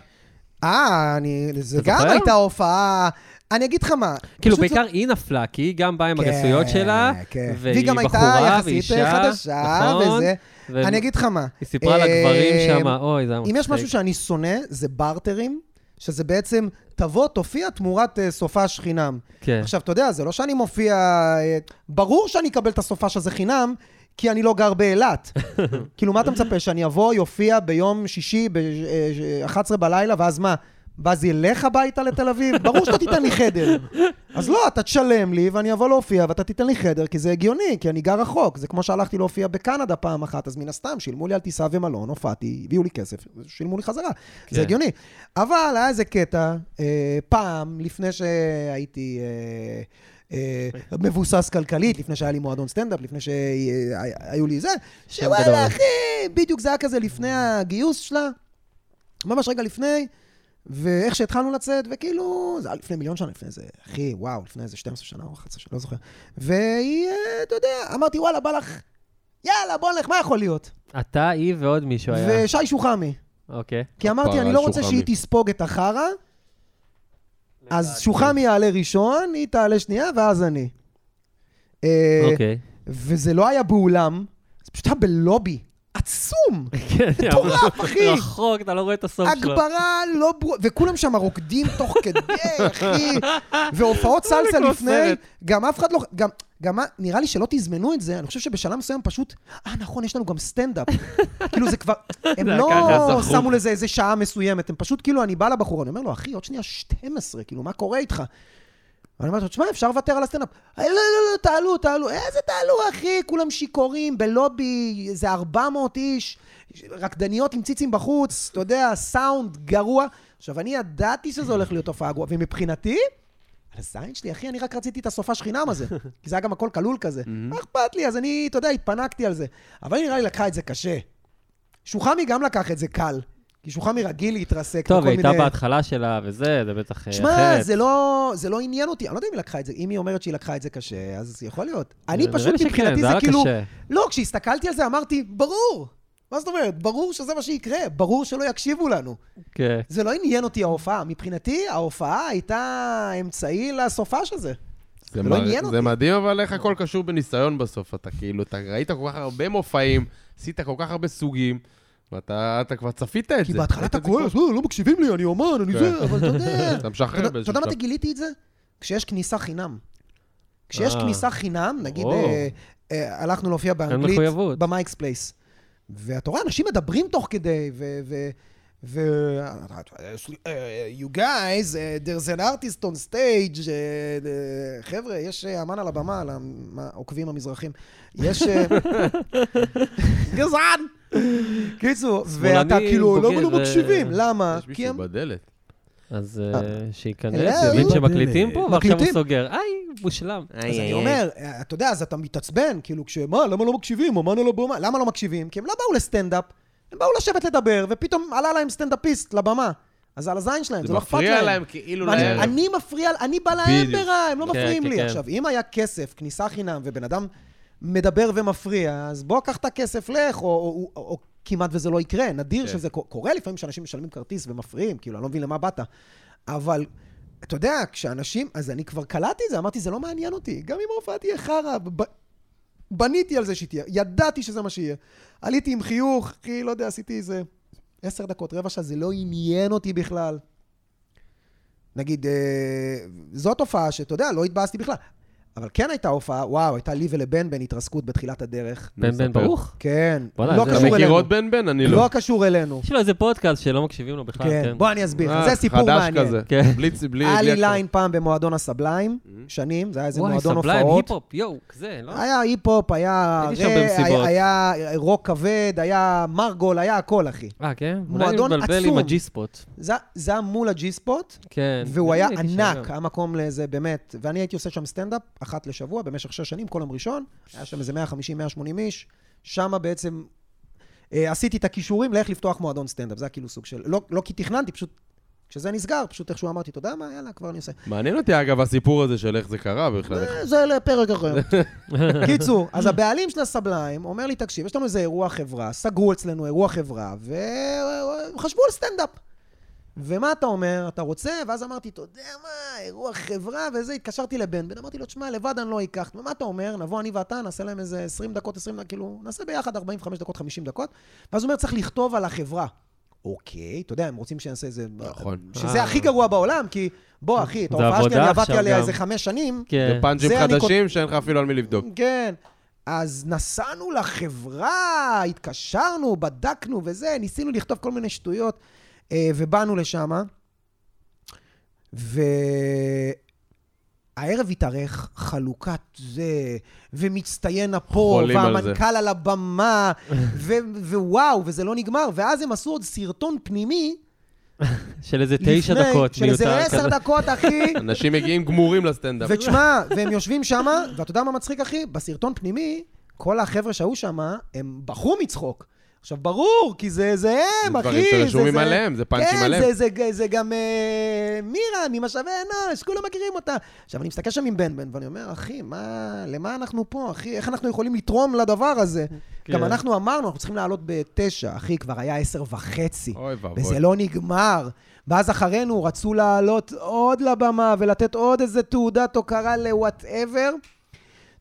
אה, אני... זה גם? הייתה הופעה... אני אגיד לך מה. כאילו, בעיקר היא נפלה, כי היא גם באה עם כן, הגסויות שלה, כן. והיא והיא גם הייתה בחורה, יחסית ואישה, חדשה, נכון, וזה. אני אגיד לך מה. היא סיפרה על הגברים אה, שם, אוי, זה היה אם יש מצחיק. משהו שאני שונא, זה בארטרים, שזה בעצם, תבוא, תופיע תמורת אה, סופש חינם. כן. עכשיו, אתה יודע, זה לא שאני מופיע... אה, ברור שאני אקבל את הסופש הזה חינם, כי אני לא גר באילת. כאילו, מה אתה מצפה, שאני אבוא, יופיע ביום שישי ב-11 בלילה, ואז מה? ואז ילך הביתה לתל אביב? ברור שאתה תיתן לי חדר. אז לא, אתה תשלם לי ואני אבוא להופיע ואתה תיתן לי חדר, כי זה הגיוני, כי אני גר רחוק. זה כמו שהלכתי להופיע בקנדה פעם אחת, אז מן הסתם שילמו לי על טיסה ומלון, הופעתי, הביאו לי כסף, שילמו לי חזרה. כן. זה הגיוני. אבל היה איזה קטע, אה, פעם, לפני שהייתי... אה, אה, מבוסס כלכלית, לפני שהיה לי מועדון סטנדאפ, לפני שהיו לי זה. שוואלה, אחי, בדיוק זה היה כזה לפני הגיוס שלה, ממש רגע לפני, ואיך שהתחלנו לצאת, וכאילו, זה היה לפני מיליון שנה, לפני איזה, אחי, וואו, לפני איזה 12 שנה או 11 שנה, לא זוכר. והיא, אה, אתה יודע, אמרתי, וואלה, בא לך, יאללה, בוא נלך, מה יכול להיות? אתה, היא ועוד מישהו היה. ושי שוחמי. אוקיי. כי אמרתי, אני לא רוצה. שהיא תספוג את החרא, אז שוחמי יעלה ראשון, היא תעלה שנייה, ואז אני. אה, אוקיי. וזה לא היה באולם, זה פשוט היה בלובי. עצום! כן, מטורף, אחי. רחוק, אתה לא רואה את הסוף שלו. הגברה לא ברורה, וכולם שם רוקדים תוך כדי, אחי. והופעות זה סלסה לפני. גם אף אחד לא... גם, גם מה, נראה לי שלא תזמנו את זה, אני חושב שבשלב מסוים פשוט, אה, נכון, יש לנו גם סטנדאפ. כאילו זה כבר, הם לא. שמו לזה איזה שעה מסוימת, הם פשוט, כאילו, אני בא לבחור, אני אומר לו, אחי, עוד שנייה 12, כאילו, מה קורה איתך? ואני אומר לו, תשמע, אפשר לוותר על הסטנדאפ. "אה, לא, לא, לא, תעלו, תעלו. איזה תעלו, אחי? כולם שיכורים, בלובי, איזה 400 איש, רקדניות עם ציצים בחוץ, אתה יודע, סאונד גרוע. עכשיו, אני ידעתי שזה הולך להיות הופעה גרועה, ומבחינתי, על הזין שלי, אחי, אני רק רציתי את הסופה חינם הזה. כי זה היה גם הכל כלול כזה. מה אכפת לי? אז אני, אתה יודע, התפנקתי על זה. אבל היא נראה לי לקחה את זה קשה. שוחמי גם לקח את זה קל. כי שוחמי רגיל להתרסק טוב, היא הייתה מיני- בהתחלה שלה וזה, זה בטח אה, שמע, אחרת. זה לא, זה לא עניין אותי, אני לא יודע אם היא לקחה את זה, אם היא אומרת שהיא לקחה את זה קשה, אז יכול להיות. אני פשוט מבחינתי זה זה כאילו... קשה. לא, כשהסתכלתי על זה אמרתי, ברור. מה זאת אומרת? ברור שזה מה שיקרה, ברור שלא יקשיבו לנו. כן. זה לא עניין אותי ההופעה. מבחינתי, ההופעה הייתה אמצעי לסופש הזה. זה, לא מר- עניין זה אותי. מדהים, אבל איך הכל קשור בניסיון בסוף. אתה כאילו, אתה ראית כל כך הרבה מופעים, עשית כל כך הרבה סוגים, ואתה אתה כבר צפית את כי זה. בהתחלה ראית אתה כועס. "אה, לא מקשיבים לי, אני אומן, אני כן. זה, אבל אתה יודע. אתה משחרר יודע- אתה באיזשהו יודע מתי. גיליתי את זה? כשיש כניסה חינם. כשיש אה. כניסה חינם, נגיד. אה, אה, הלכנו להופיע באנגלית. ב Mike's Place. ואתה רואה, אנשים מדברים תוך כדי, ו... ו ו... you guys, uh, there's an artist on stage, uh, uh, חבר'ה, יש אה, אמן על הבמה, לעוקבים המזרחים. יש... אה, גזען! קיצור, ואתה כאילו, לא לא ו- מקשיבים, למה? יש כי מישהו הם... בדלת. אז אה. אה, שייכנס, אלוהים. יבין שמקליטים פה, ועכשיו הוא. סוגר. היי, מושלם. אז אני אומר, אתה יודע, אז אתה מתעצבן, כאילו, כשמה, למה לא מקשיבים? אמן על הבמה. למה לא מקשיבים? כי הם לא באו לסטנדאפ, הם באו לשבת לדבר, ופתאום עלה להם סטנדאפיסט לבמה. אז על הזין שלהם, זה זה לא אכפת מפריע להם. להם כאילו ואני- לערב. אני מפריע, אני בא להם. ברע, הם לא כן, מפריעים כן, לי. כן. עכשיו, אם היה כסף, כניסה חינם, ובן אדם מדבר ומפריע, אז בוא, קח את הכסף, לך, או- או או- או כמעט וזה לא יקרה. נדיר. שזה קורה לפעמים שאנשים משלמים כרטיס ומפריעים, כאילו, אני לא מבין למה באת. אבל, אתה יודע, כשאנשים, אז אני כבר קלטתי את זה, אמרתי, זה לא מעניין אותי. גם אם ההופעה תהיה חרא, בניתי על זה שהיא תהיה, ידעתי שזה מה שיהיה. עליתי עם חיוך, אחי, לא יודע, עשיתי איזה עשר דקות, רבע שעה, זה לא עניין אותי בכלל. נגיד, אה, זאת הופעה שאתה יודע, לא התבאסתי בכלל. אבל כן הייתה הופעה, וואו, הייתה לי ולבן בן התרסקות בתחילת הדרך. בן בן. ברוך? כן, בוא'נה, לא זה- אתה קשור מכיר אלינו. עוד בן בן? אני לא. לא קשור אלינו. יש לו איזה פודקאסט שלא מקשיבים לו בכלל, כן, כן. בוא אני אסביר אה, זה סיפור חדש מעניין. כזה. כן. בלי בלי... היה לי. ליין פעם במועדון ה Sublime, שנים, זה היה איזה וואי, מועדון Sublime, הופעות. היפ-הופ, יואו, כזה, לא? היה היפ-הופ, היה רוק כבד, היה מרגול, היה הכל, אחי. אה, כן? אולי מועדון עם עצום. זה היה מול ה G-Spot, אחת לשבוע במשך שש שנים, כל יום ראשון, היה שם איזה 150-180 איש, שם בעצם אה, עשיתי את הכישורים לאיך לפתוח מועדון סטנדאפ, זה היה כאילו סוג של, לא, לא כי תכננתי, פשוט, כשזה נסגר, פשוט איכשהו אמרתי, אתה יודע מה, יאללה, כבר אני עושה. מעניין אותי, אגב, הסיפור הזה של איך זה קרה בכלל. אה, זה לפרק אחר. קיצור, אז הבעלים של ה Sublime אומר לי, תקשיב, יש לנו איזה אירוע חברה, סגרו אצלנו אירוע חברה, וחשבו על סטנדאפ. ומה אתה אומר? אתה רוצה? ואז אמרתי, אתה יודע מה, אירוע חברה וזה, התקשרתי לבן בן, אמרתי לו, תשמע, לבד אני לא אקח. ומה אתה אומר? נבוא אני ואתה, נעשה להם איזה 20 דקות, 20 דקות, כאילו, נעשה ביחד 45 דקות, 50 דקות. ואז הוא אומר, צריך לכתוב על החברה. אוקיי, אתה יודע, הם רוצים שנעשה איזה... נכון. שזה אה. הכי גרוע בעולם, כי בוא, אחי, את ההופעה שלי, אני עבדתי עליה. איזה חמש שנים. כן. אני חדשים שאין לך אפילו על מי לבדוק. כן. אז נסענו לחברה, התקשרנו, בדקנו וזה, ניסינו לכתוב כל מיני שטויות, ובאנו לשם. והערב התארך, חלוקת זה, ומצטיין הפה, חולים על. והמנכ"ל על הבמה, ו- ווואו, וזה לא נגמר. ואז הם עשו עוד סרטון פנימי, של איזה תשע דקות של איזה מיותר עשר. דקות, אחי. אנשים מגיעים גמורים לסטנדאפ. ותשמע, והם יושבים שם, ואתה יודע מה מצחיק, אחי? בסרטון פנימי, כל החבר'ה שהיו שם, הם בכו מצחוק. עכשיו, ברור, כי זה, זה הם, זה אחי. דברים שרשומים זה- עליהם, זה פאנצ'ים כן, עליהם. זה, זה, זה, זה גם אה, מירה ממשאבי אנוש, כולם מכירים אותה. עכשיו, אני מסתכל שם עם בן בן, ואני אומר, אחי, מה, למה אנחנו פה, אחי? איך אנחנו יכולים לתרום לדבר הזה? כן. גם אנחנו אמרנו, אנחנו צריכים לעלות בתשע, אחי, כבר היה עשר וחצי. אוי ואבוי. וזה לא נגמר. ואז אחרינו רצו לעלות עוד לבמה ולתת עוד איזה תעודת הוקרה לוואטאבר.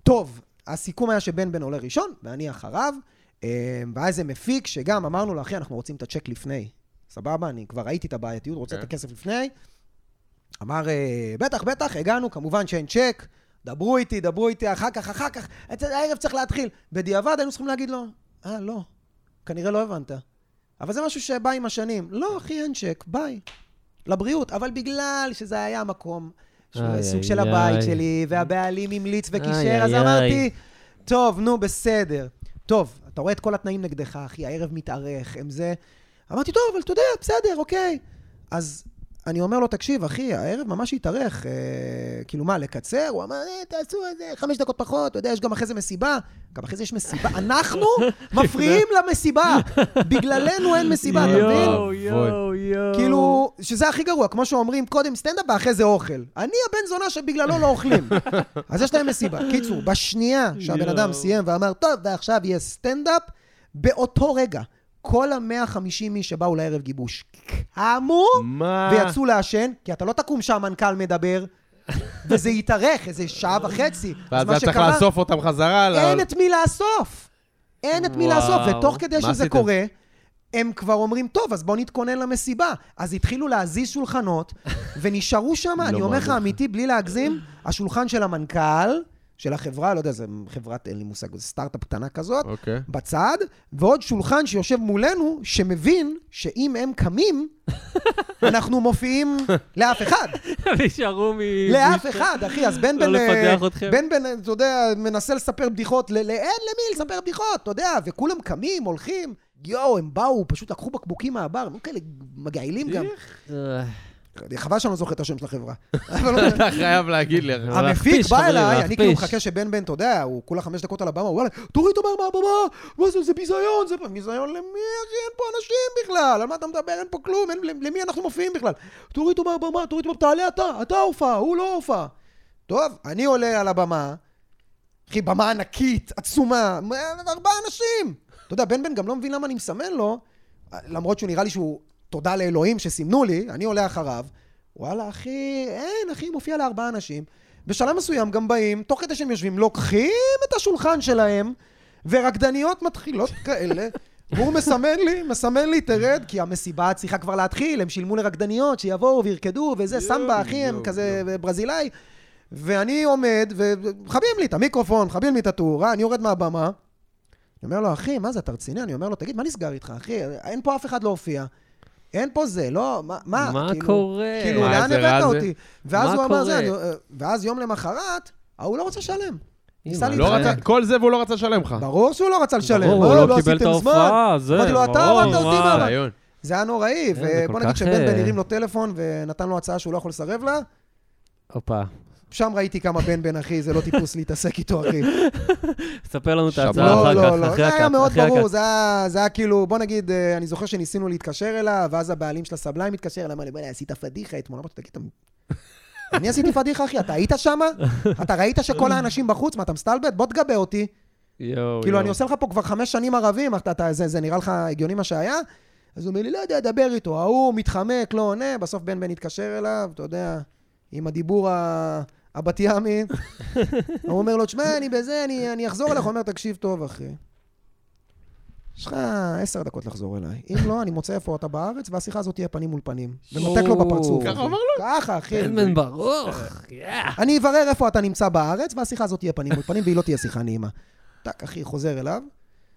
טוב, הסיכום היה שבן בן עולה ראשון, ואני אחריו. אה, והיה איזה מפיק שגם אמרנו לו, אחי, אנחנו רוצים את הצ'ק לפני. סבבה, אני כבר ראיתי את הבעייתיות, רוצה את כן. הכסף לפני. אמר, אה, בטח, בטח, הגענו, כמובן שאין צ'ק, דברו איתי, דברו איתי, אחר כך, אחר כך, הערב צריך להתחיל. בדיעבד היינו צריכים להגיד לו, אה, לא, כנראה לא הבנת. אבל זה משהו שבא עם השנים. לא, אחי, אין צ'ק, ביי. לבריאות. אבל בגלל שזה היה מקום, שהוא איי, סוג איי, של הבית איי. שלי, והבעלים המליץ וקישר, אז אמרתי. טוב, נו, בסדר. טוב, אתה רואה את כל התנאים נגדך, אחי, הערב מתארך, הם זה. אמרתי, טוב, אבל אתה יודע, בסדר, אוקיי. אז אני אומר לו, תקשיב, אחי, הערב ממש התארך, אה, כאילו מה, לקצר? הוא אמר, אה, תעשו איזה חמש דקות פחות, אתה יודע, יש גם אחרי זה מסיבה. גם אחרי זה יש מסיבה. אנחנו מפריעים למסיבה. בגללנו אין מסיבה, אתה מבין? יואו, יואו, יואו. כאילו, שזה הכי גרוע, כמו שאומרים, קודם סטנדאפ ואחרי זה אוכל. אני הבן זונה שבגללו לא אוכלים. אז יש להם מסיבה. קיצור, בשנייה שהבן. אדם סיים ואמר, טוב, ועכשיו יהיה סטנדאפ, באותו רגע, כל ה-150 איש שבאו לערב גיבוש קמו מה? ויצאו לעשן, כי אתה לא תקום שהמנכ"ל מדבר, וזה יתארך איזה שעה וחצי. ואז היה צריך לאסוף אותם חזרה. אין את מי לאסוף. אין את מי. לאסוף, ותוך כדי שזה? קורה, הם כבר אומרים, טוב, אז בואו נתכונן למסיבה. אז התחילו להזיז שולחנות, ונשארו שם, לא אני אומר לך. אמיתי, בלי להגזים, השולחן של המנכ"ל, של החברה, לא יודע, זה חברת, אין לי מושג, זה סטארט-אפ קטנה כזאת, אוקיי. בצד, ועוד שולחן שיושב מולנו, שמבין שאם הם קמים, אנחנו מופיעים לאף אחד. נשארו מ... לאף אחד, אחי, אז בן לא בן... לפתח אה, אתכם. בן בן, אתה יודע, מנסה לספר בדיחות, אין למי לספר בדיחות, אתה יודע, וכולם קמים, הולכים. יואו, הם באו, פשוט לקחו בקבוקים מהבר, הם היו כאלה מגעילים גם. חבל שאני לא זוכר את השם של החברה. אתה חייב להגיד לי. המפיק בא אליי, אני כאילו. מחכה שבן בן, אתה יודע, הוא כולה חמש דקות על הבמה, הוא אומר תוריד אותו מהבמה, מה זה, זה ביזיון, זה ביזיון למי, אחי, אין פה אנשים בכלל, על מה אתה מדבר, אין פה כלום, למי אנחנו מופיעים בכלל? תוריד אותו מהבמה, תוריד אותו, תעלה אתה, אתה ההופעה, הוא לא ההופעה. טוב, אני עולה על הבמה, אחי, במה ענקית, עצומה, ארבעה אנשים. אתה יודע, בן בן גם לא מבין למה אני מסמן לו, למרות שהוא נראה לי שהוא, תודה לאלוהים שסימנו לי, אני עולה אחריו. וואלה, אחי, אין, אחי, מופיע לארבעה אנשים. בשלב מסוים גם באים, תוך כדי שהם יושבים, לוקחים את השולחן שלהם, ורקדניות מתחילות כאלה. והוא מסמן לי, מסמן לי, תרד, כי המסיבה צריכה כבר להתחיל, הם שילמו לרקדניות שיבואו וירקדו, וזה יואו, סמבה, אחי, הם כזה ברזילאי. ואני עומד, ומכבים לי את המיקרופון, מכבים לי את התאורה, אני יורד מהבמה. אני אומר לו, אחי, מה זה, אתה רציני? אני אומר לו, תגיד, מה נסגר איתך, אחי? אין פה אף אחד לא הופיע. אין פה זה, לא, מה, מה, מה כאילו, קורה? כאילו, מה, לאן הבאת זה? אותי? ואז מה הוא אמר זה? אני- ואז יום למחרת, ההוא לא רוצה לשלם. ניסה לא. רצה- כל זה והוא לא רצה לשלם לך. ברור שהוא לא רצה לשלם. ברור, "אה, הוא לא קיבל את עשיתם זמן." ההופעה, זה, אמרתי לו, אתה הורדת אותי. רעיון. זה היה נוראי, זה ובוא נגיד שבן אה, בן הרים לו טלפון ונתן לו הצעה שהוא לא יכול לסרב לה, הופה. שם ראיתי כמה בן בן, אחי, זה לא טיפוס להתעסק איתו, אחי. ספר לנו את. ההצעה לא, אחר לא, כך, לא, אחרי זה היה מאוד ברור. זה היה, כאילו, בוא נגיד, אה, אני זוכר שניסינו להתקשר אליו, ואז הבעלים של הסבליים התקשר אליי, אמר לי, בוא'נה, עשית פדיחה אתמול, אמרתי, תגיד. אני עשיתי פדיחה, אחי, אתה היית שמה? אתה ראית שכל האנשים בחוץ, מה, אתה מסתלבט? בוא תגבה אותי. יואו, כאילו. אני עושה לך פה כבר חמש שנים ערבים, אתה- אתה- זה זה נראה לך הגיוני מה שהיה? אז הוא אומר לי, לא יודע, דבר איתו, ההוא מתחמק, לא עונה, בסוף בן בן התקשר אליו, אתה יודע, עם הדיבור ה- הבת ימי. הוא אומר לו, תשמע, אני בזה, אני אני אחזור אליך, הוא אומר, תקשיב טוב, אחי. יש לך עשר דקות לחזור אליי. אם לא, אני מוצא איפה אתה בארץ, והשיחה הזאת תהיה פנים מול פנים. ומתק לו בפרצוף. ככה. אמר ככה, אחי. בן ברוך. אני אברר איפה אתה נמצא בארץ, והשיחה הזאת תהיה פנים מול פנים, והיא לא תהיה שיחה נעימה. טק, אחי, חוזר אליו.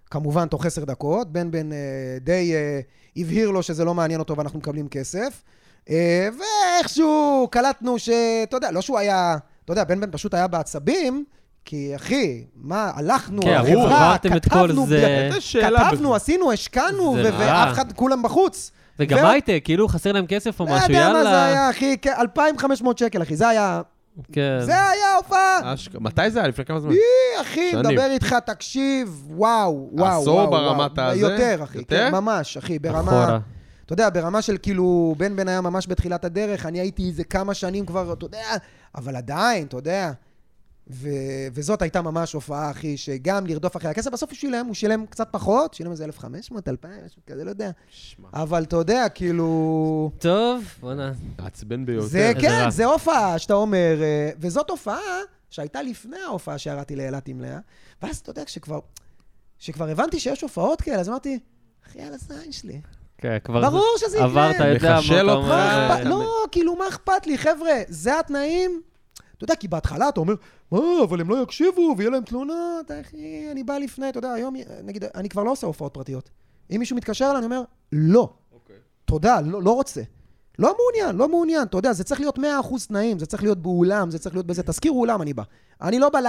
כמובן, תוך עשר דקות, בן בן אה, די אה, הבהיר לו שזה לא מעניין אותו ואנחנו מקבלים כסף. אה, ואיכשהו קלטנו ש... אתה יודע, לא שהוא היה... אתה יודע, בן בן פשוט היה בעצבים, כי אחי, מה, הלכנו, כן, החברה, עברתם את כל כתבנו, זה. כתבנו. עשינו, השקענו, ו-. ואף אחד, כולם בחוץ. וגם ו- הייטק, כאילו חסר להם כסף או לא משהו, יודע מה זה יאללה. היה, אחי, כ- 2,500 שקל, אחי, זה היה... כן. זה היה הופעה. אשכרה. מתי זה היה? לפני כמה זמן? אי, אחי. מדבר איתך, תקשיב, וואו, וואו, עשור וואו. ברמת וואו. הזה? יותר, אחי, יותר? כן, ממש, אחי, ברמה... אחורה. אתה יודע, ברמה של כאילו, בן בן היה ממש בתחילת הדרך, אני הייתי איזה כמה שנים כבר, אתה יודע, אבל עדיין, אתה יודע. ו- וזאת הייתה ממש הופעה, אחי, שגם לרדוף אחרי הכסף, בסוף הוא שילם, הוא שילם קצת פחות, שילם איזה 1,500, 2,000, משהו כזה, לא יודע. שמע, אבל אתה יודע, כאילו... טוב, בוא'נה. מעצבן ביותר. זה כן, רע. זה הופעה שאתה אומר, אה, וזאת הופעה שהייתה לפני ההופעה שירדתי לאילת עם לאה, ואז אתה יודע, כשכבר, כשכבר הבנתי שיש הופעות כאלה, אז אמרתי, אחי, על הזין שלי. כן, כבר... ברור שזה יקרה. עברת, יודע מה מחשל אתה אותך. אה? לא, כאילו, מה אכפת לי? חבר'ה, זה התנאים. אתה יודע, כי בהתחלה אתה אומר, מה, אבל הם לא יקשיבו, ויהיה להם תלונות, אחי, אני בא לפני, אתה יודע, היום, נגיד, אני כבר לא עושה הופעות פרטיות. אם מישהו מתקשר אליי, אני אומר, לא. תודה, לא, לא רוצה. לא מעוניין, לא מעוניין, אתה יודע, זה צריך להיות 100% תנאים, זה צריך להיות באולם, זה צריך להיות בזה, תזכירו אולם אני בא. אני לא בא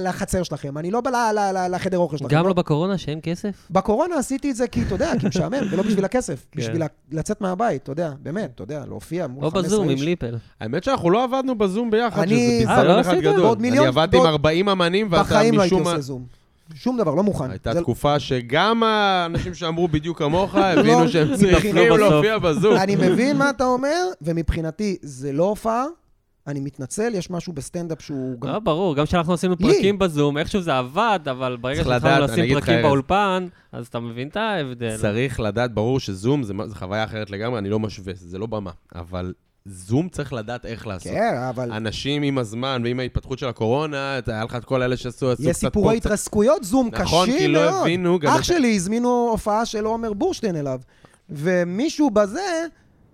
לחצר שלכם, אני לא בא לחדר אוכל שלכם. גם לא בקורונה שאין כסף? בקורונה עשיתי את זה כי, אתה יודע, כי משעמם, ולא בשביל הכסף, כן. בשביל לצאת מהבית, אתה יודע, באמת, אתה יודע, להופיע מול או 15 בזום עם איש. ליפל. האמת שאנחנו לא עבדנו בזום ביחד, שזה אה, ביזיון לא אחד? גדול. אני עבדתי עם בעוד- 40 אמנים, ואתה בחיים לא הייתי משום מה... עושה זום. שום דבר, לא מוכן. הייתה זה- תקופה שגם האנשים שאמרו בדיוק כמוך, הבינו לא, שהם מבחינת- צריכים. להופיע בזום. אני מבין מה אתה אומר, ומבחינתי זה לא הופעה, אני מתנצל, יש משהו בסטנדאפ שהוא גם... לא, ברור, גם כשאנחנו עשינו. פרקים בזום, איכשהו זה עבד, אבל ברגע שהתחלנו לשים פרקים. באולפן, אז אתה מבין את ההבדל. צריך לדעת, ברור שזום זה זה חוויה אחרת לגמרי, אני לא משווה, זה לא במה. אבל זום צריך לדעת איך לעשות. כן, אבל אנשים עם הזמן ועם ההתפתחות של הקורונה, אתה- היה לך את כל אלה שעשו עשו יש קצת סיפורי פה, קצת- התרסקויות זום נכון, קשים כי לא מאוד. הבינו גם אח שלי הזמינו הופעה של עומר בורשטיין אליו, ומישהו בזה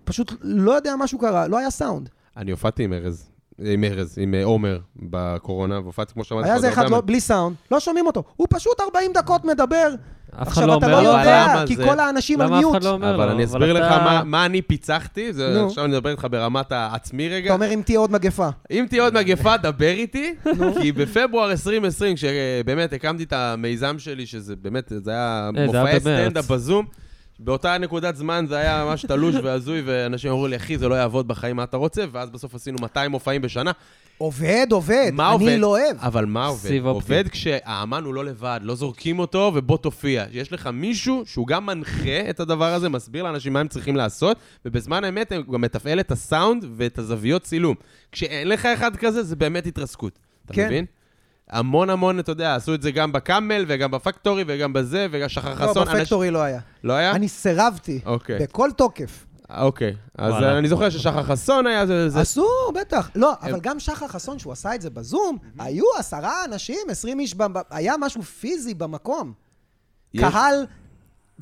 פשוט לא יודע משהו קרה, לא היה סאונד. אני הופעתי עם ארז, עם ארז, עם אה, עומר בקורונה, והופעתי, כמו שאמרתי, היה זה אחד לא, בלי סאונד, לא שומעים אותו. הוא פשוט 40 דקות מדבר. אף אחד עכשיו, לא אתה אומר לא לו, אבל יודע, למה כי זה- כל האנשים על למה אף מיוט. אחד לא אומר לו? אבל אני אסביר לך אתה- מה- מה אני פיצחתי, זה- נו. עכשיו אני מדבר איתך ברמת העצמי רגע. אתה אומר, אם תהיה עוד מגפה. אם תהיה עוד מגפה, דבר איתי, כי בפברואר 2020, כשבאמת הקמתי את המיזם שלי, שזה באמת, זה היה אה, מופעי. סטנדאפ בזום, באותה נקודת זמן זה היה ממש תלוש והזוי, ואנשים אמרו לי, אחי, זה לא יעבוד בחיים, מה אתה רוצה? ואז בסוף עשינו 200 מופעים בשנה. עובד, עובד. מה אני עובד? לא אוהב. אבל מה עובד? סיב אופטי. עובד כשהאמן הוא לא לבד, לא זורקים אותו ובוא תופיע. יש לך מישהו שהוא גם מנחה את הדבר הזה, מסביר לאנשים מה הם צריכים לעשות, ובזמן האמת הוא גם מתפעל את הסאונד ואת הזוויות צילום. כשאין לך אחד כזה, זה באמת התרסקות. אתה כן. מבין? המון המון, אתה יודע, עשו את זה גם בקאמל וגם בפקטורי וגם בזה, וגם שחר לא, חסון. אנשים- בפקטורי לא היה. לא היה? אני סירבתי. אוקיי. בכל תוקף. אוקיי. אז וואלה. אני זוכר ששחר חסון היה, זה... זה- אסור, בטח. לא, אבל הם- גם שחר חסון, שהוא עשה את זה בזום, היו עשרה אנשים, עשרים איש, ב- ב- היה משהו פיזי במקום. יש- קהל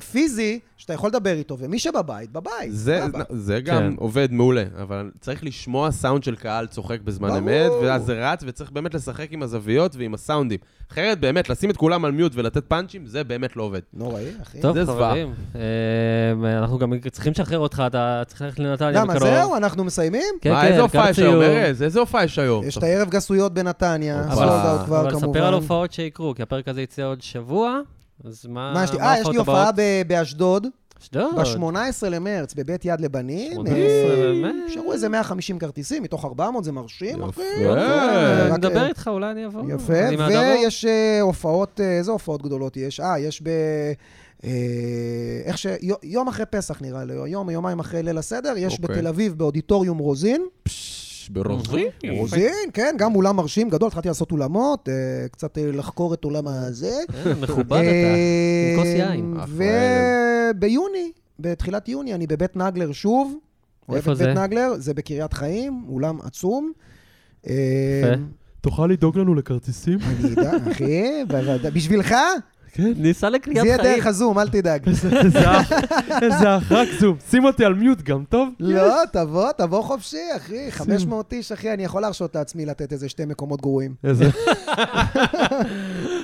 פיזי שאתה יכול לדבר איתו, ומי שבבית, בבית. זה. זה גם כן. עובד מעולה, אבל צריך לשמוע סאונד של קהל צוחק בזמן ברור. אמת, ואז זה רץ, וצריך באמת לשחק עם הזוויות ועם הסאונדים. אחרת, באמת, לשים את כולם על מיוט ולתת פאנצ'ים, זה באמת לא עובד. נוראי, אחי. טוב, זה. חברים, אה, אנחנו גם צריכים לשחרר אותך, אתה צריך ללכת לנתניה. למה, בקרוב. זהו? אנחנו מסיימים? כן, מה, כן, איזה הופעה יש היום. ארז? איזה הופעה יש היום? יש את הערב גסויות בנתניה, אבל- סולד אאוט כבר אבל כמובן. ספר על הופעות שיקרו, כי הפרק הזה יצא עוד שבוע, אז מה מה יש לי? אה, יש לי הופעה באשדוד, אשדוד. ב-18 למרץ, בבית יד לבנים. 18 אה, למרץ. נשארו איזה 150 כרטיסים, מתוך 400, זה מרשים, יפה. אחי. אה, אני רק, מדבר אה, איתך, אולי אני אבוא. יפה. ויש אה, הופעות, אה, איזה הופעות גדולות יש? אה, יש ב... אה, איך ש... יו- יום אחרי פסח נראה לי, או יום, יומיים אחרי ליל הסדר, יש אוקיי. בתל אביב באודיטוריום רוזין. פש, ברוזי? רוזין, כן, גם אולם מרשים גדול, התחלתי לעשות אולמות, אה, קצת אה, לחקור את עולם הזה. אה, מכובד אתה, עם כוס יין. וביוני, בתחילת יוני, אני בבית נגלר שוב. איפה זה? בית נגלר, זה בקריית חיים, אולם עצום. יפה. תוכל לדאוג לנו לכרטיסים? אני אדע, אחי, בוודאי. ניסע זה לקריאת יהיה חיים. דרך הזום, אל תדאג. איזה אחרק זום. שים אותי על mute גם, טוב? לא, תבוא, תבוא חופשי, אחי. 500 איש, אחי, אני יכול להרשות לעצמי לתת איזה שתי מקומות גרועים. איזה...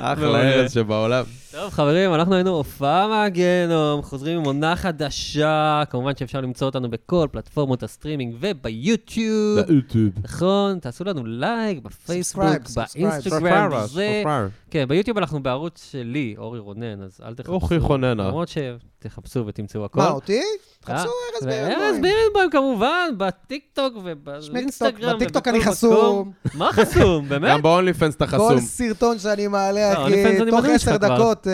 אחלה ארץ שבעולם. טוב, חברים, אנחנו היינו הופעה מהגיהנום, חוזרים עם עונה חדשה. כמובן שאפשר למצוא אותנו בכל פלטפורמות הסטרימינג וביוטיוב. ביוטיוב. נכון, תעשו לנו לייק בפייסבוק. באינסטגרם, זה... כן, ביוטיוב אנחנו בערוץ שלי, אורי רונן, אז אל תחפשו. אוכי חוננה. למרות שתחפשו ותמצאו הכל. מה, אותי? אה, חפשו ארז בירנבוים. בירנבוים כמובן, בטיקטוק ובאינסטגרם בטיקטוק אני חסום. מה חסום, באמת? גם ב OnlyFans אתה כל חסום. סרטון שאני מעלה, לא, אחי, אני תוך עשר. דקות, אה,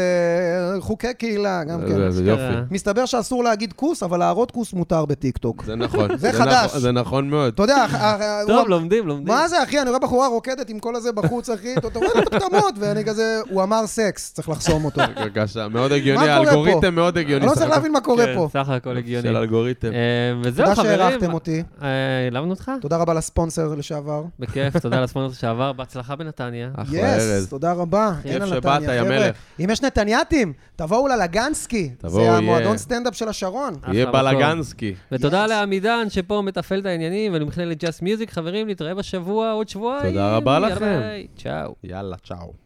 חוקי קהילה, גם כן. זה- יופי. מסתבר שאסור להגיד כוס, אבל להראות כוס מותר בטיקטוק. זה נכון. זה נכון- חדש. זה נכון מאוד. אתה יודע, אה, טוב, לומדים, לומדים. מה זה, אחי? אני רואה בחורה רוקדת עם כל הזה בחוץ, אחי, אתה רואה את הפטמות, ואני כזה, הוא אמר סקס, צריך לחסום אותו. בבקשה, מאוד הגיוני? האלגוריתם מאוד הגיוני. אני לא צריך. להבין מה קורה כן, פה. סך הכל הגיוני. של אלגוריתם. אה, וזהו, תודה חברים. שהערכתם אותי. אה, העלמנו אותך? תודה רבה לספונסר לשעבר. בכיף, תודה לספונסר שעבר, בהצלחה בנתניה. אחלה יס, ארז. תודה רבה. כיף אין על שבאת, נתניה, יא חבר'ה. מלך. אם יש נתניאתים, תבואו ללגנסקי. תבואו, זה יהיה. המועדון סטנדאפ של השרון. יהיה. בלגנסקי. ותודה Yes. לעמידן שפה מתפעל את העניינים, ולמכללת ג'אסט מיוזיק. חברים, נתראה בשבוע, עוד שבועיים. תודה רבה לכם. צ'או. יאללה, צ'או.